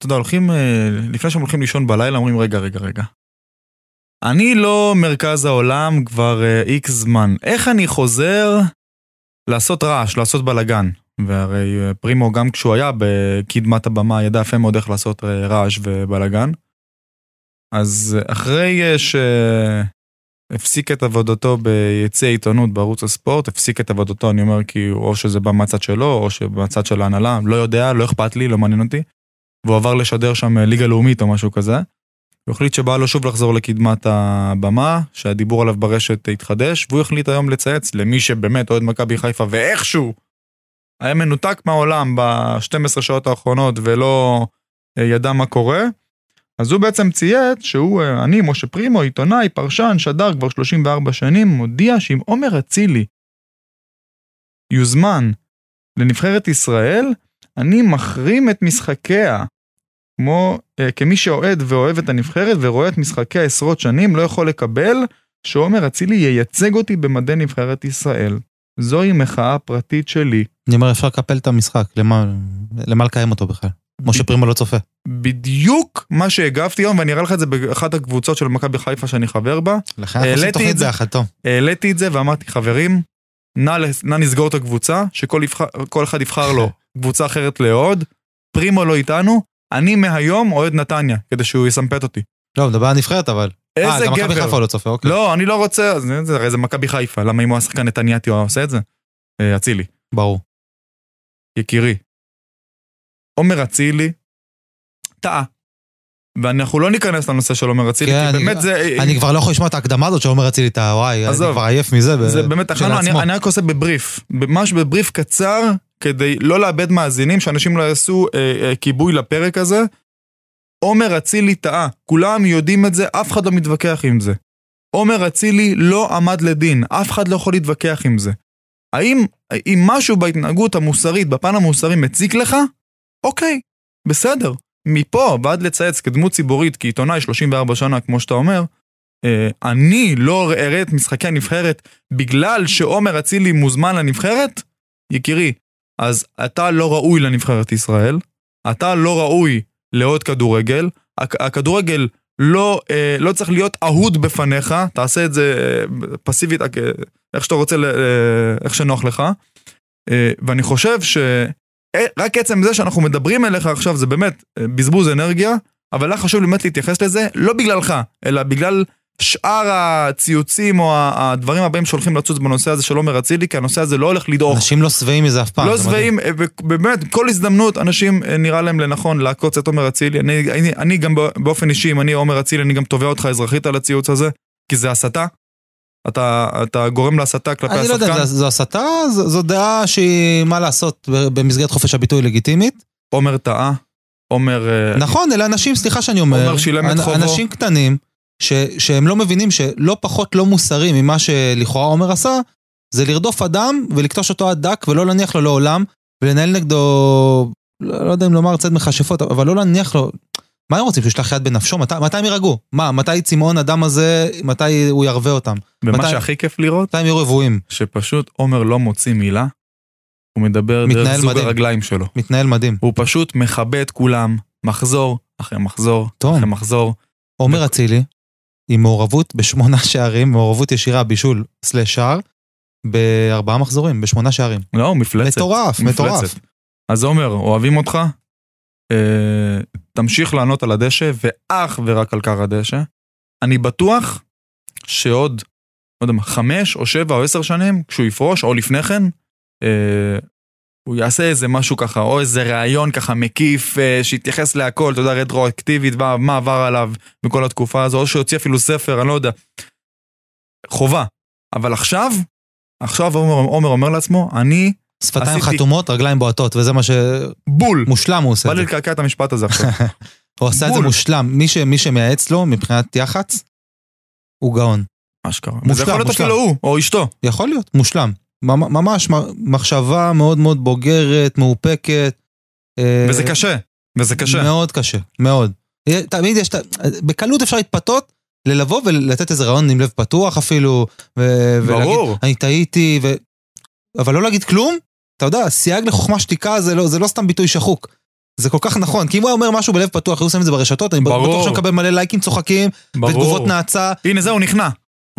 S1: אתה יודע, הולכים, אה, לפני שהם הולכים לישון בלילה, אומרים, רגע, רגע, רגע. אני לא מרכז העולם כבר איקס זמן. איך אני חוזר לעשות רעש, לעשות בלאגן? והרי אה, פרימו, גם כשהוא היה בקדמת הבמה, ידע יפה מאוד איך לעשות אה, רעש ובלאגן. אז אה, אחרי אה, שהפסיק את עבודתו ביציא עיתונות בערוץ הספורט, הפסיק את עבודתו, אני אומר, כי או שזה בא מהצד שלו, או שבצד של ההנהלה, לא יודע, לא אכפת לי, לא מעניין אותי. והוא עבר לשדר שם אה, ליגה לאומית או משהו כזה. הוא החליט שבא לו שוב לחזור לקדמת הבמה, שהדיבור עליו ברשת התחדש, והוא החליט היום לצייץ למי שבאמת אוהד מכבי חיפה ואיכשהו היה מנותק מהעולם ב-12 שעות האחרונות ולא אה, ידע מה קורה. אז הוא בעצם צייץ שהוא, אה, אני, משה פרימו, עיתונאי, פרשן, שדר כבר 34 שנים, מודיע שאם עומר אצילי יוזמן לנבחרת ישראל, אני מחרים את משחקיה. כמו אה, כמי שאוהד ואוהב את הנבחרת ורואה את משחקיה עשרות שנים, לא יכול לקבל שעומר אצילי ייצג אותי במדי נבחרת ישראל. זוהי מחאה פרטית שלי.
S2: אני אומר, אפשר לקפל את המשחק, למה למה לקיים אותו בכלל? משה פרימו לא צופה.
S1: בדיוק מה שהגבתי היום, ואני אראה לך את זה באחת הקבוצות של מכבי חיפה שאני חבר בה.
S2: לכן אנחנו עושים תוכנית. ביחד, טוב.
S1: העליתי את זה ואמרתי, חברים, נא, נא נסגור את הקבוצה, שכל יבחר, כל אחד יבחר לו קבוצה אחרת לאוהד. פרימו לא איתנו, אני מהיום אוהד נתניה, כדי שהוא יסמפת אותי.
S2: לא, מדבר על נבחרת אבל. אה,
S1: איזה
S2: גם מכבי
S1: גבר.
S2: חיפה לא צופה, אוקיי.
S1: לא, אני לא רוצה, אז זה- הרי זה מכבי חיפה, למה אם הוא היה שחקן נתניאתי הוא היה עושה את זה? אה, אצילי,
S2: ברור.
S1: יקירי. עומר אצילי, טעה. ואנחנו לא ניכנס לנושא של עומר אצילי,
S2: כן,
S1: כי
S2: אני-
S1: באמת זה...
S2: אני כבר לא יכול לשמוע את ההקדמה הזאת שעומר אצילי את ה... וואי, אני. כבר עייף מזה. ב-
S1: זה באמת, הכנו, אני. אני רק עושה בבריף, ממש בבריף קצר, כדי לא לאבד מאזינים, שאנשים לא יעשו אה, אה, כיבוי לפרק הזה. עומר אצילי טעה, כולם יודעים את זה, אף אחד לא מתווכח עם זה. עומר אצילי לא עמד לדין, אף אחד לא יכול להתווכח עם זה. האם אם משהו בהתנהגות המוסרית, בפן המוסרי מציק לך? אוקיי, בסדר. מפה ועד לצייץ כדמות ציבורית, כעיתונאי 34 שנה, כמו שאתה אומר, אה, אני לא אראה את משחקי הנבחרת בגלל שעומר אצילי מוזמן לנבחרת? יקירי, אז אתה לא ראוי לנבחרת ישראל, אתה לא ראוי לעוד כדורגל, הכ- הכדורגל לא, אה, לא צריך להיות אהוד בפניך, תעשה את זה אה, פסיבית, אה, איך שאתה רוצה, אה, איך שנוח לך. אה, ואני חושב שרק עצם זה שאנחנו מדברים אליך עכשיו זה באמת אה, בזבוז אנרגיה, אבל היה חשוב באמת להתייחס לזה, לא בגללך, אלא בגלל שאר הציוצים או הדברים הבאים שהולכים לצוץ בנושא הזה של עומר אצילי, כי הנושא הזה לא הולך לדעוך.
S2: אנשים לא שבעים מזה אף פעם.
S1: לא. שבעים, אה, ובאמת, כל הזדמנות אנשים אה, נראה להם לנכון לעקוץ את עומר אצילי. אני, אני, אני גם בא- באופן אישי, אם אני עומר אצילי, אני גם תובע אותך אזרחית על הציוץ הזה, כי זה הסתה. אתה, אתה גורם להסתה כלפי
S2: אני לא
S1: השחקן.
S2: יודע, זו- הסתה, זו זו דעה שהיא, מה לעשות, במסגרת חופש הביטוי לגיטימית.
S1: עומר טעה, עומר... אה,
S2: נכון, אלה אנשים, סליחה שאני אומר,
S1: עומר שילם את חובו.
S2: אנשים קטנים, שהם לא מבינים שלא פחות לא מוסרי ממה שלכאורה עומר עשה, זה לרדוף אדם ולכתוש אותו עד דק ולא להניח לו לעולם, ולנהל נגדו, לא, לא יודע אם לומר צד מכשפות, אבל לא להניח לו, מה הם רוצים, שהוא ישלח יד בנפשו? מת, מתי הם יירגעו? מה, מתי צמאון הדם הזה, מתי הוא ירווה אותם?
S1: ומה
S2: מתי-
S1: שהכי כיף לראות,
S2: מתי הם יהיו רבועים?
S1: שפשוט עומר לא מוציא מילה, הוא מדבר דרך זוג
S2: מדהים.
S1: הרגליים שלו.
S2: מתנהל מדהים.
S1: הוא פשוט מכבה את כולם, מחזור אחרי מחזור
S2: טוב.
S1: אחרי מחזור.
S2: עומר אצילי, עם מעורבות בשמונה שערים, מעורבות ישירה, בישול סלש שער, בארבעה מחזורים, בשמונה שערים.
S1: לא, הוא מפלצת.
S2: מטורף, מטורף.
S1: מפלצת. אז עומר, אוהבים אותך, אה, תמשיך לענות על הדשא, ואך ורק על קר הדשא. אני בטוח שעוד, לא יודע מה, חמש או שבע או עשר שנים, כשהוא יפרוש, או לפני כן, אה, הוא יעשה איזה משהו ככה, או איזה ראיון ככה מקיף, אה, שיתייחס להכל, אתה יודע, רטרואקטיבית, מה, מה עבר עליו בכל התקופה הזו, או שיוציא אפילו ספר, אני לא יודע. חובה. אבל עכשיו, עכשיו עומר, עומר אומר לעצמו, אני
S2: שפתיים
S1: עשיתי-
S2: חתומות, רגליים בועטות, וזה מה
S1: בול.
S2: שמושלם הוא עושה
S1: בא
S2: את
S1: לי
S2: זה.
S1: לקעקע את המשפט הזה עכשיו.
S2: הוא עשה את זה. מושלם. מי ש- מי שמייעץ לו מבחינת יח"צ, הוא גאון.
S1: אשכרה.
S2: מושלם,
S1: זה יכול להיות
S2: מושלם.
S1: אפילו הוא, או אשתו.
S2: יכול להיות, מושלם. ממ- ממש מחשבה מאוד מאוד בוגרת, מאופקת. אה,
S1: וזה קשה. וזה קשה.
S2: מאוד קשה, מאוד. יהיה- תמיד יש, בקלות אפשר להתפתות, ללבוא ולתת איזה רעיון עם לב פתוח אפילו, ו- ולהגיד,
S1: ברור.
S2: אני טעיתי, ו... אבל לא להגיד כלום, אתה יודע, סייג לחוכמה שתיקה זה לא, זה לא סתם ביטוי שחוק. זה כל כך נכון, כי אם הוא היה אומר משהו בלב פתוח, היו שמים את זה ברשתות, אני
S1: ברור.
S2: בטוח שהוא מקבל מלא לייקים צוחקים, ותגובות נאצה.
S1: הנה זהו, נכנע.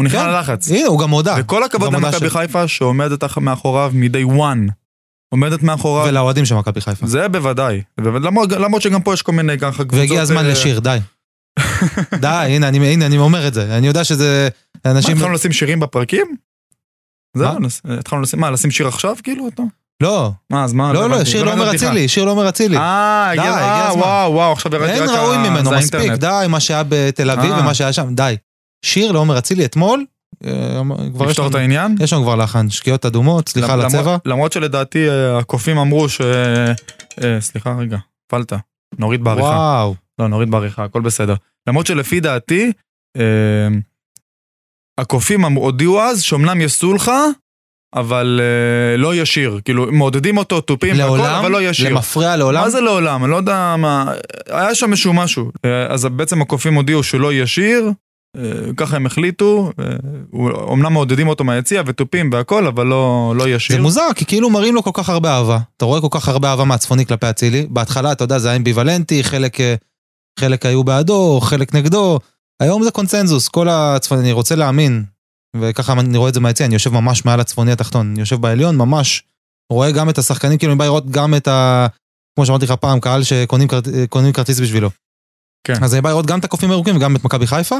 S1: הוא נכנע
S2: כן.
S1: ללחץ.
S2: הנה, הוא גם הודה.
S1: וכל הכבוד למכבי
S2: ש-
S1: חיפה שעומדת אח- מאחוריו מ-day one. עומדת מאחוריו.
S2: ולאוהדים של מכבי חיפה.
S1: זה בוודאי. למרות- למרות שגם פה יש כל מיני ככה קבוצות...
S2: והגיע הזמן
S1: אה,
S2: לשיר, די. די, הנה, אני, הנה, אני אומר את זה. אני יודע שזה...
S1: מה,
S2: אנשים...
S1: התחלנו לשים שירים בפרקים?
S2: מה?
S1: זהו, נס- התחלנו לשים, מה, לשים שיר עכשיו כאילו? אתה?
S2: לא,
S1: מה, אז מה?
S2: לא, לא,
S1: הבנתי,
S2: שיר
S1: לא
S2: לא אומר
S1: הבנתי
S2: אצילי, שיר לא אומר אצילי.
S1: אה, הגיע אה,
S2: הזמן.
S1: וואו, וואו, עכשיו ירדתי רק
S2: אין ראוי ממנו, מספיק. די, מה שהיה בתל אביב
S1: אה.
S2: ומה שהיה שם, די. שיר לעומר אצילי אתמול, אה, כבר יש
S1: לפתור את העניין?
S2: יש לנו כבר לחן, שקיעות אדומות, סליחה על הצבע.
S1: למרות שלדעתי אה, הקופים אמרו ש... אה, סליחה רגע, פלטה. נוריד בעריכה.
S2: וואו,
S1: לא, נוריד בעריכה, הכל בסדר. למרות שלפי דעתי, הקופים הודיעו אז שאומנם יסולחה, אבל אה, לא ישיר. כאילו, מעודדים אותו, תופים
S2: לעולם,
S1: אבל לא ישיר.
S2: למפרע לעולם,
S1: מה זה לעולם? אני לא יודע מה... היה שם איזשהו משהו. אה, אז בעצם הקופים הודיעו שלא ישיר, ככה הם החליטו, אה, אמנם מעודדים אותו מהיציע ותופים והכל, אבל לא, לא ישיר.
S2: זה מוזר, כי כאילו מראים לו כל כך הרבה אהבה. אתה רואה כל כך הרבה אהבה מהצפוני כלפי אצילי. בהתחלה, אתה יודע, זה היה אמביוולנטי, חלק, אה, חלק היו בעדו, חלק נגדו. היום זה קונצנזוס, כל הצפוני, אני רוצה להאמין, וככה אני רואה את זה מהיציע, אני יושב ממש מעל הצפוני התחתון, אני יושב בעליון, ממש רואה גם את השחקנים, כאילו אני בא לראות גם את ה... כמו שאמרתי לך פעם, קהל שקונים כרט... קונים כרטיס בשבילו.
S1: כן.
S2: אז אני בא לראות גם את הקופים הירוקים וגם את מכבי חיפה,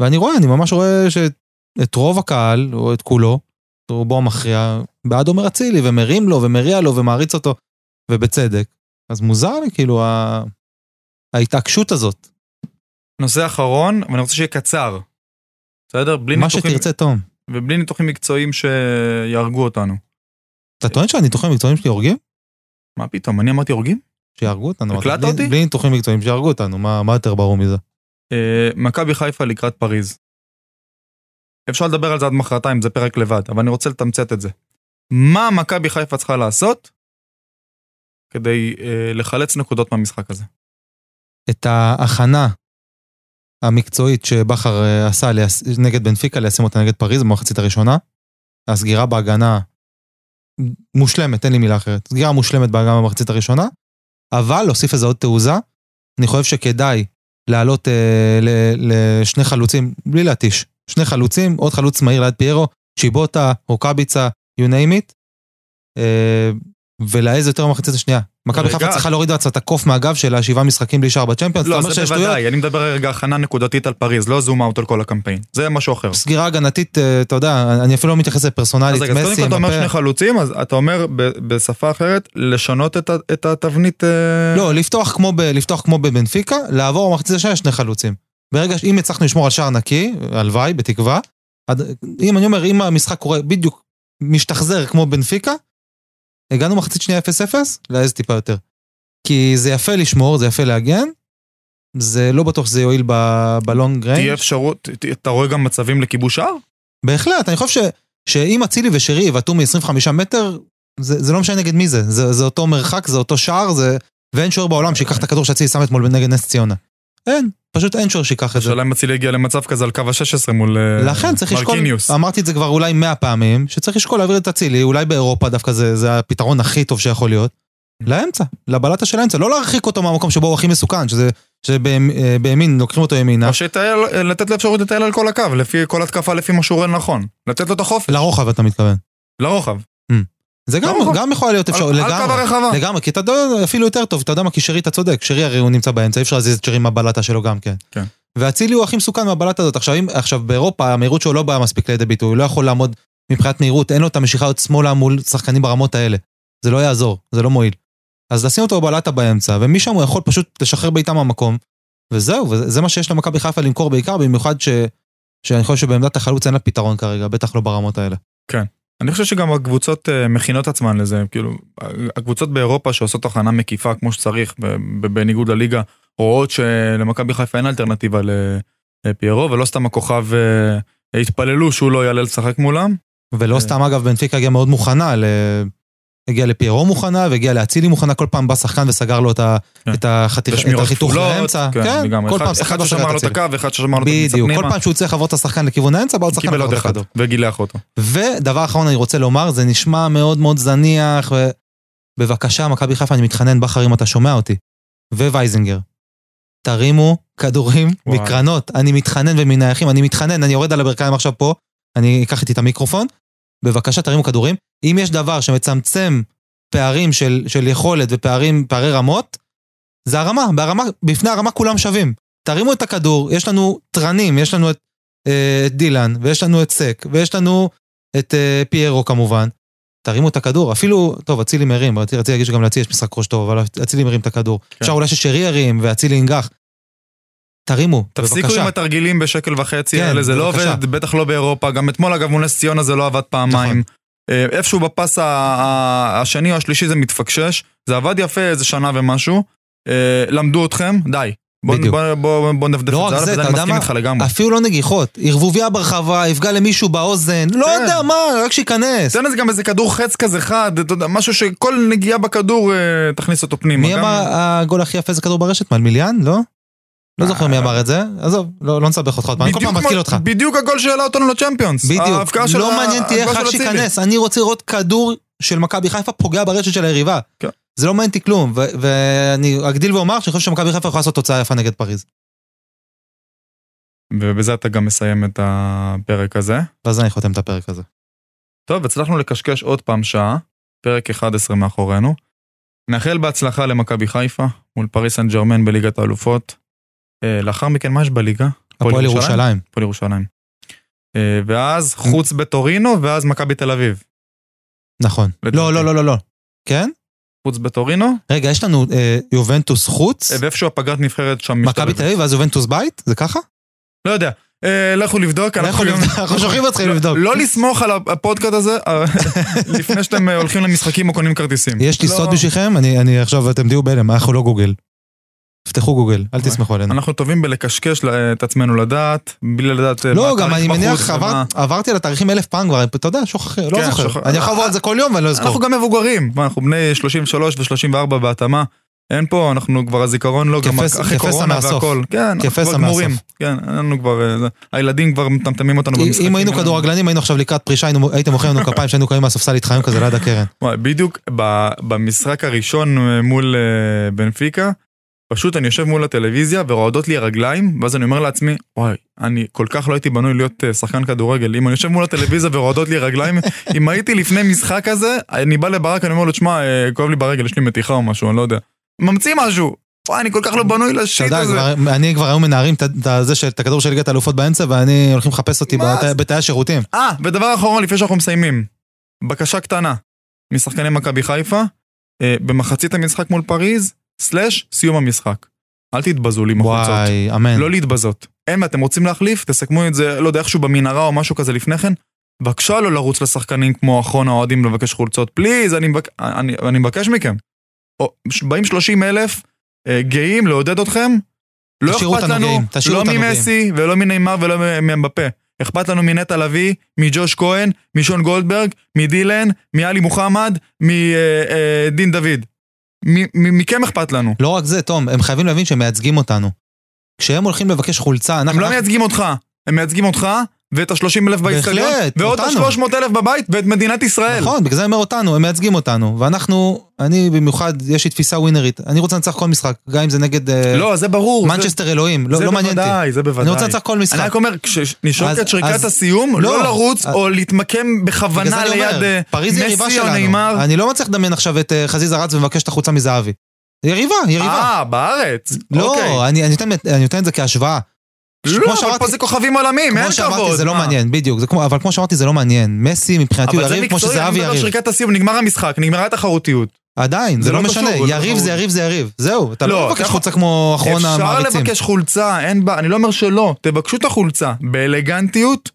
S2: ואני רואה, אני ממש רואה שאת רוב הקהל, או את כולו, רובו המכריע, בעד עומר אצילי, ומרים לו, ומריע לו, ומעריץ אותו, ובצדק. אז מוזר לי, כאילו, ה... ההתעקשות הזאת.
S1: נושא אחרון, ואני רוצה שיהיה קצר. בסדר? בלי
S2: מה
S1: ניתוחים,
S2: שתרצה, תום.
S1: ובלי ניתוחים מקצועיים שיהרגו אותנו.
S2: אתה טוען שהניתוחים המקצועיים שלי הורגים?
S1: מה פתאום, אני אמרתי הורגים?
S2: שיהרגו אותנו.
S1: הקלטת אותי?
S2: בלי ניתוחים מקצועיים, שיהרגו אותנו, מה מה יותר ברור מזה?
S1: אה, מכבי חיפה לקראת פריז. אפשר לדבר על זה עד מחרתיים, זה פרק לבד, אבל אני רוצה לתמצת את זה. מה מכבי חיפה צריכה לעשות כדי אה, לחלץ נקודות מהמשחק הזה?
S2: את ההכנה המקצועית שבכר אה, עשה ליס- נגד בנפיקה, ליישם אותה נגד פריז במחצית הראשונה. הסגירה בהגנה מושלמת, אין לי מילה אחרת. סגירה מושלמת בהגנה במחצית הראשונה, אבל להוסיף איזה עוד תעוזה. אני חושב שכדאי לעלות אה, ל- לשני חלוצים, בלי להתיש, שני חלוצים, עוד חלוץ מהיר ליד פיירו, צ'יבוטה, רוקאביצה, you name it, אה, ולהעז יותר במחצית השנייה. מכבי. חיפה צריכה להוריד לעצמה את הקוף מהגב שלה, שבעה משחקים בלי שער בצ'מפיונס,
S1: לא, זה. בוודאי, אני מדבר רגע הכנה נקודתית על פריז, לא זום אאוט על כל הקמפיין. זה משהו אחר.
S2: סגירה הגנתית, אה, אתה יודע, אני אפילו לא מתייחס לפרסונלית,
S1: רגע, אז קודם
S2: מסי,
S1: כל אתה אומר שני. חלוצים, אז אתה אומר ב- בשפה אחרת, לשנות את התבנית... אה,
S2: לא, לפתוח כמו, ב, לפתוח כמו בבנפיקה, לעבור במחצית השנייה שני חלוצים. ברגע שאם הצלחנו לשמור על שער נקי, הלוואי, בתקווה, אם אני אומר, אם המשחק קורה בדיוק משתחזר כמו בנפיקה, הגענו מחצית שנייה 0-0, להעז טיפה יותר. כי זה יפה לשמור, זה יפה להגן, זה לא בטוח שזה יועיל ב long range.
S1: תהיה אפשרות, אתה רואה גם מצבים לכיבוש שער?
S2: בהחלט, אני חושב ש, שאם אצילי ושרי יבעטו מ-25 מטר, זה, זה לא משנה נגד מי זה. זה, זה אותו מרחק, זה אותו שער, זה... ואין שוער בעולם שיקח את הכדור שאצילי שם אתמול נגד נס ציונה. אין, פשוט אין שוער שיקח את זה.
S1: השאלה אם אצילי הגיע למצב כזה על קו ה-16 מול אה,
S2: לכן צריך לשקול. אמרתי את זה כבר אולי 100 פעמים, שצריך לשקול להעביר את אצילי, אולי באירופה דווקא זה, זה הפתרון הכי טוב שיכול להיות. לאמצע, לבלטה של האמצע, לא להרחיק אותו מהמקום שבו הוא הכי מסוכן, שזה, שבימין לוקחים אותו ימינה,
S1: או שיטייל, לתת לו אפשרות לטייל על כל הקו, לפי כל התקפה לפי מה שהוא רואה לנכון. לתת לו את החופש,
S2: לרוחב אתה מתכוון.
S1: לרוחב.
S2: זה גם. גם יכול להיות אפשר,
S1: על- על קו
S2: לגמרי. לגמרי, כי אתה יודע, אפילו יותר טוב, אתה יודע מה, כי שרי אתה צודק, שרי הרי הוא נמצא באמצע, אי אפשר להזיז את שרי מהבלטה שלו גם כן.
S1: כן.
S2: ואצילי הוא הכי מסוכן מהבלטה הזאת. עכשיו, אם, עכשיו באירופה המהירות שלו לא באה מספיק לידי ביטוי, הוא לא יכול לעמוד מבחינת מהירות, אין לו את המשיכה עוד שמאלה מול שחקנים ברמות האלה. זה לא יעזור, זה לא מועיל. אז לשים אותו בבלטה באמצע, ומשם הוא יכול פשוט לשחרר בעיטה מהמקום, וזהו, וזה מה שיש למכבי חיפה למכור בעיקר, במיוחד ש... שאני חושב שבעמדת החלוץ אין לה פתרון כרגע, בטח לא ברמות האלה.
S1: אני חושב שגם הקבוצות אה, מכינות עצמן לזה, כאילו, הקבוצות באירופה שעושות הכנה מקיפה כמו שצריך, בניגוד לליגה, רואות שלמכבי חיפה אין אלטרנטיבה לפיירו, ולא סתם הכוכב אה, התפללו שהוא לא יעלה לשחק מולם.
S2: ולא. סתם אגב בנפיקה הגיעה מאוד מוכנה. הגיעה לפיירו מוכנה והגיעה לאצילי מוכנה, כל פעם בא שחקן וסגר לו את.
S1: כן.
S2: החיתוך
S1: כפולות,
S2: לאמצע.
S1: כן, לגמרי.
S2: כל
S1: אחד-
S2: פעם שחקן
S1: אחד ששמר לו את. הקו, ואחד ששמר לו את הכניסה
S2: בדיוק. כל פעם שהוא צריך לעבור את השחקן לכיוון האמצע, בא עוד שחקן וחתך
S1: אחד. וגילח אותו.
S2: ודבר אחרון אני רוצה לומר, זה נשמע מאוד מאוד זניח. בבקשה, מכבי חיפה, אני מתחנן, בכר, אם אתה שומע אותי, ווייזינגר, תרימו כדורים. מקרנות, אני מתחנן ומנייחים, אני מתחנן, אני יורד על הברכיים עכשיו פה, אני אקח איתי את המיקרופון, בבקשה תרימו כדורים. אם יש דבר שמצמצם פערים של, של יכולת ופערים, פערי רמות, זה הרמה, ברמה, בפני הרמה כולם שווים. תרימו את הכדור, יש לנו תרנים, יש לנו את, אה, את דילן, ויש לנו את סק, ויש לנו את אה, פיירו כמובן. תרימו את הכדור, אפילו, טוב, אצילי מרים, רציתי להגיד שגם לאצילי יש משחק ראש טוב, אבל אצילי מרים את הכדור.
S1: כן.
S2: אפשר אולי ששרי ירים ואצילי ינגח. תרימו,
S1: תפסיקו
S2: בבקשה.
S1: עם התרגילים בשקל וחצי
S2: כן,
S1: האלה, זה לא
S2: בבקשה.
S1: עובד, בטח לא באירופה. גם אתמול אגב מול נס ציונה זה לא עבד פעמיים.
S2: נכון.
S1: אה, איפשהו בפס השני או השלישי זה מתפקשש, זה עבד יפה איזה שנה ומשהו. אה, למדו אתכם, די. בוא-
S2: בדיוק.
S1: בוא- בוא בוא נדפדף
S2: לא
S1: את זה,
S2: זה,
S1: וזה אני מסכים? איתך לגמרי.
S2: אפילו לא נגיחות, ערבוביה ברחבה, יפגע למישהו באוזן, לא
S1: כן.
S2: יודע מה, רק שייכנס.
S1: תן לזה גם איזה כדור חץ כזה חד, אתה יודע, משהו שכל נגיעה בכדור אה, תכניס אותו פנימה.
S2: מי
S1: גם-
S2: אמר הגול הכי יפה זה כדור ברשת? מלמיליאן? לא? לא זוכר מי אמר את זה, עזוב, לא לא נסבך אותך עוד פעם, אני כל פעם מתקיל אותך.
S1: בדיוק הגול שהעלה אותנו לצ'מפיונס.
S2: בדיוק, לא מעניין אותי איך. שייכנס, אני רוצה לראות כדור של מכבי חיפה פוגע ברשת של היריבה.
S1: כן.
S2: זה לא מעניין אותי כלום, ואני אגדיל ואומר שאני חושב שמכבי חיפה יכולה לעשות תוצאה יפה נגד פריז.
S1: ובזה אתה גם מסיים את הפרק הזה.
S2: ואז אני חותם את הפרק הזה.
S1: טוב, הצלחנו לקשקש עוד פעם שעה, פרק 11 מאחורינו. נאחל בהצלחה למכבי חיפה מול פריס סן ג'רמן בליגת האלופות. אה, לאחר מכן, מה יש בליגה?
S2: הפועל ירושלים.
S1: הפועל ירושלים. אה, ואז חוץ בטורינו, ואז מכבי תל אביב.
S2: נכון. לא, לא, לא, לא, לא. כן?
S1: חוץ בטורינו,
S2: רגע, יש לנו אה, יובנטוס חוץ,
S1: ואיפשהו הפגרת נבחרת שם
S2: מכבי
S1: משתלבת.
S2: תל אביב ואז יובנטוס בית? זה ככה?
S1: לא יודע. אה, לכו לבדוק. אנחנו
S2: שולחים אתכם
S1: לא-
S2: לבדוק.
S1: לא לסמוך על הפודקאסט הזה לפני שאתם הולכים למשחקים או קונים כרטיסים.
S2: יש לי
S1: לא-
S2: סוד בשבילכם, אני אני עכשיו, אתם תהיו בהלם, אנחנו לא גוגל. תפתחו גוגל, אל תסמכו עלינו.
S1: אנחנו טובים בלקשקש את עצמנו לדעת, בלי לדעת אה,
S2: לא,
S1: מה
S2: גם
S1: התאריך
S2: אני מניח,
S1: בחוץ
S2: עבר-
S1: ומה-
S2: עברתי על התאריכים אלף פעם כבר, אתה יודע, שוכח, לא
S1: כן,
S2: זוכר. אני יכול לעבור על זה כל יום ואני לא אזכור.
S1: אנחנו גם מבוגרים, אנחנו בני 33 ו-34 בהתאמה. אין פה, אנחנו כבר הזיכרון לא, גם אחרי קורונה. והכל. כן, אנחנו כבר גמורים. כן, אין לנו כבר, אה, הילדים כבר מטמטמים אותנו במשחקים.
S2: אם היינו כדורגלנים, היינו עכשיו לקראת פרישה, הייתם מוחאים לנו כפיים שהיינו קמים מהספסל היום כזה ליד הקרן.
S1: בדיוק במשחק הראשון אה, מול בנפיקה, פשוט אני יושב מול הטלוויזיה ורועדות לי הרגליים, ואז אני אומר לעצמי, וואי, אני כל כך לא הייתי בנוי להיות אה, שחקן כדורגל. אם אני יושב מול הטלוויזיה ורועדות לי הרגליים, אם הייתי לפני משחק כזה, אני בא לברק, אני אומר לו, תשמע, אה, כואב לי ברגל, יש לי מתיחה או משהו, אני לא יודע. ממציא משהו. וואי, אני כל כך לא בנוי
S2: אתה
S1: לשיט
S2: יודע,
S1: הזה.
S2: כבר- אני כבר היום מנערים את הכדור של ליגת האלופות באמצע, ואני הולכים לחפש אותי? בתאי השירותים.
S1: אה, ודבר אחרון לפני שאנחנו מסיימים. בקשה קטנה משחקני מכבי חיפה, אה, במחצית המשחק מול פריז, סלאש סיום המשחק. אל תתבזו לי עם החולצות.
S2: וואי, אמן.
S1: לא להתבזות. אין, אתם רוצים להחליף, תסכמו את זה, לא יודע, איכשהו במנהרה או משהו כזה לפני כן. בבקשה לא לרוץ לשחקנים כמו אחרון האוהדים לבקש חולצות. פליז, אני, מבק... אני, אני מבקש מכם. או, באים 30 אלף אה, גאים לעודד אתכם. לא אכפת לנו, לא ממסי ולא מנאמר ולא מאמבפה. אכפת לנו מנטע לביא, מג'וש כהן, משון גולדברג, מדילן, מעלי מוחמד, מדין דוד. מכם אכפת לנו.
S2: לא רק זה, תום, הם חייבים להבין שהם מייצגים אותנו. כשהם הולכים לבקש חולצה, אנחנו...
S1: הם לא מייצגים אותך, הם מייצגים אותך, ואת ה-30 אלף באיצטדיון, ועוד
S2: אותנו.
S1: ה-300 אלף בבית, ואת מדינת ישראל.
S2: נכון, בגלל זה אני אומר אותנו, הם מייצגים אותנו. ואנחנו, אני במיוחד, יש לי תפיסה ווינרית. אני רוצה לנצח כל משחק, גם אם זה נגד אה,
S1: לא, זה ברור. זה-
S2: מנצ'סטר אלוהים, לא
S1: זה
S2: לא מעניין אותי.
S1: בוודאי, זה בוודאי.
S2: אני רוצה לנצח כל משחק.
S1: אני רק אומר, כשנשרוק את שריקת
S2: אז-
S1: הסיום,
S2: לא,
S1: לא לרוץ
S2: אז-
S1: או להתמקם
S2: זה
S1: בכוונה ליד אה, מסי או. נאמר.
S2: אני לא מצליח לדמיין עכשיו את אה, חזיזה רץ ומבקש את החולצה מזהבי. יריבה, יריבה.
S1: אה, בארץ.
S2: לא,
S1: אוקיי.
S2: אני אני נותן- אני נותן את זה כהשוואה.
S1: לא,
S2: כמו
S1: אבל
S2: שאמרתי-
S1: פה זה כוכבים עולמיים, אין
S2: כמו שאמרתי,
S1: כבוד.
S2: זה לא
S1: מה?
S2: מעניין, בדיוק. זה כמו- אבל כמו שאמרתי, זה לא מעניין. מסי מבחינתי הוא
S1: אבל זה
S2: יריב כמו
S1: מקצועי, אני מדבר על
S2: יריב.
S1: שריקת הסיום, נגמר המשחק, נגמרה התחרותיות.
S2: עדיין,
S1: זה
S2: זה
S1: לא
S2: לא
S1: קשור,
S2: משנה.
S1: זה לא
S2: יריב
S1: קשור.
S2: זה יריב זה יריב. זהו, אתה
S1: לא,
S2: לא מבקש חולצה כמו אחרון
S1: אפשר
S2: המעריצים.
S1: לבקש חולצה, אין בעיה, אני לא אומר שלא, תבקשו את החולצה, באלגנטיות,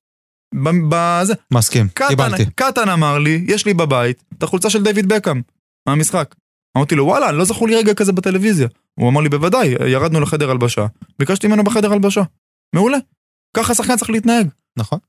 S1: ב- בזה.
S2: מסכים, קיבלתי.
S1: קטן אמר לי, יש לי בבית את החולצה של דיוויד בקאם, מהמשחק. אמרתי לו, וואלה, לא זכור לי רגע כזה בטלוויזיה. הוא אמר לי, בוודאי, ירדנו לחדר הלבשה, ביקשתי ממנו בחדר הלבשה. מעולה. ככה שחקן צריך להתנהג.
S2: נכון.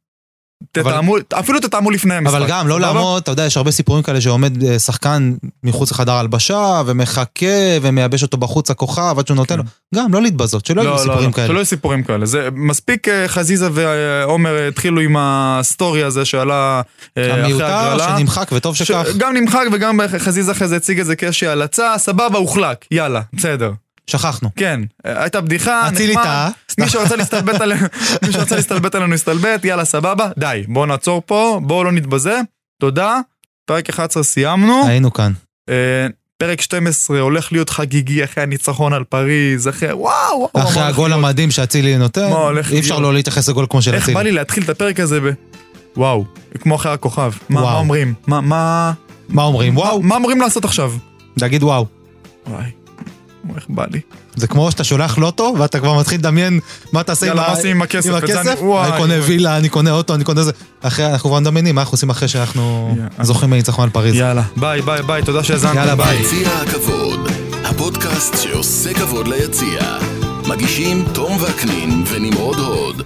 S2: אבל-
S1: תתאמו, אפילו תתאמו לפני המשחק.
S2: אבל גם לא
S1: סבבה?
S2: לעמוד, אתה יודע, יש הרבה סיפורים כאלה שעומד אה, שחקן מחוץ לחדר הלבשה, ומחכה, ומייבש אותו בחוץ הכוכב, עד שהוא נותן לו. גם, לא להתבזות, שלא יהיו
S1: כן. לא, לא,
S2: סיפורים
S1: לא,
S2: כאלה.
S1: שלא יהיו סיפורים כאלה. זה מספיק אה, חזיזה ועומר התחילו עם הסטורי הזה שעלה אה, אחרי
S2: המיותר
S1: הגרלה.
S2: שנמחק, וטוב
S1: ש-
S2: שכך.
S1: גם נמחק וגם חזיזה אחרי זה הציג את זה כאיזושהי הלצה, סבבה, הוחלק, יאללה, בסדר.
S2: שכחנו.
S1: כן, הייתה בדיחה,
S2: אצילי
S1: נחמד,
S2: טעה.
S1: מי שרצה להסתלבט עלינו, מי שרצה להסתלבט עלינו הסתלבט, יאללה, סבבה, די, בואו נעצור פה, בואו לא נתבזה, תודה, פרק 11 סיימנו,
S2: היינו כאן.
S1: אה, פרק 12 הולך להיות חגיגי אחרי הניצחון על פריז, אחרי וואו,
S2: אחרי הגול? המדהים שאצילי נותן, אי אפשר? לא להתייחס לגול כמו של
S1: איך
S2: אצילי.
S1: בא לי להתחיל את הפרק הזה ב... וואו, כמו אחרי הכוכב, מה אומרים? מה,
S2: אומרים? וואו,
S1: מה אמורים לעשות עכשיו?
S2: להגיד וואו.
S1: וואי, איך בא לי.
S2: זה כמו שאתה שולח לוטו, ואתה כבר מתחיל לדמיין מה תעשה עם
S1: יאללה,
S2: ה-
S1: מה עושים עם הכסף?
S2: עם הכסף.
S1: אני- וואי,
S2: אני קונה
S1: וואי.
S2: וילה, אני קונה אוטו, אני קונה זה. אחרי, אנחנו כבר מדמיינים מה אנחנו עושים אחרי שאנחנו
S1: יאללה.
S2: זוכים בניצחון על פריז.
S1: יאללה, ביי, ביי, ביי, תודה שהאזנתם.
S2: יאללה, ביי.
S3: יציע הכבוד, הפודקאסט שעושה כבוד ליציע. מגישים תום וקנין ונמרוד הוד.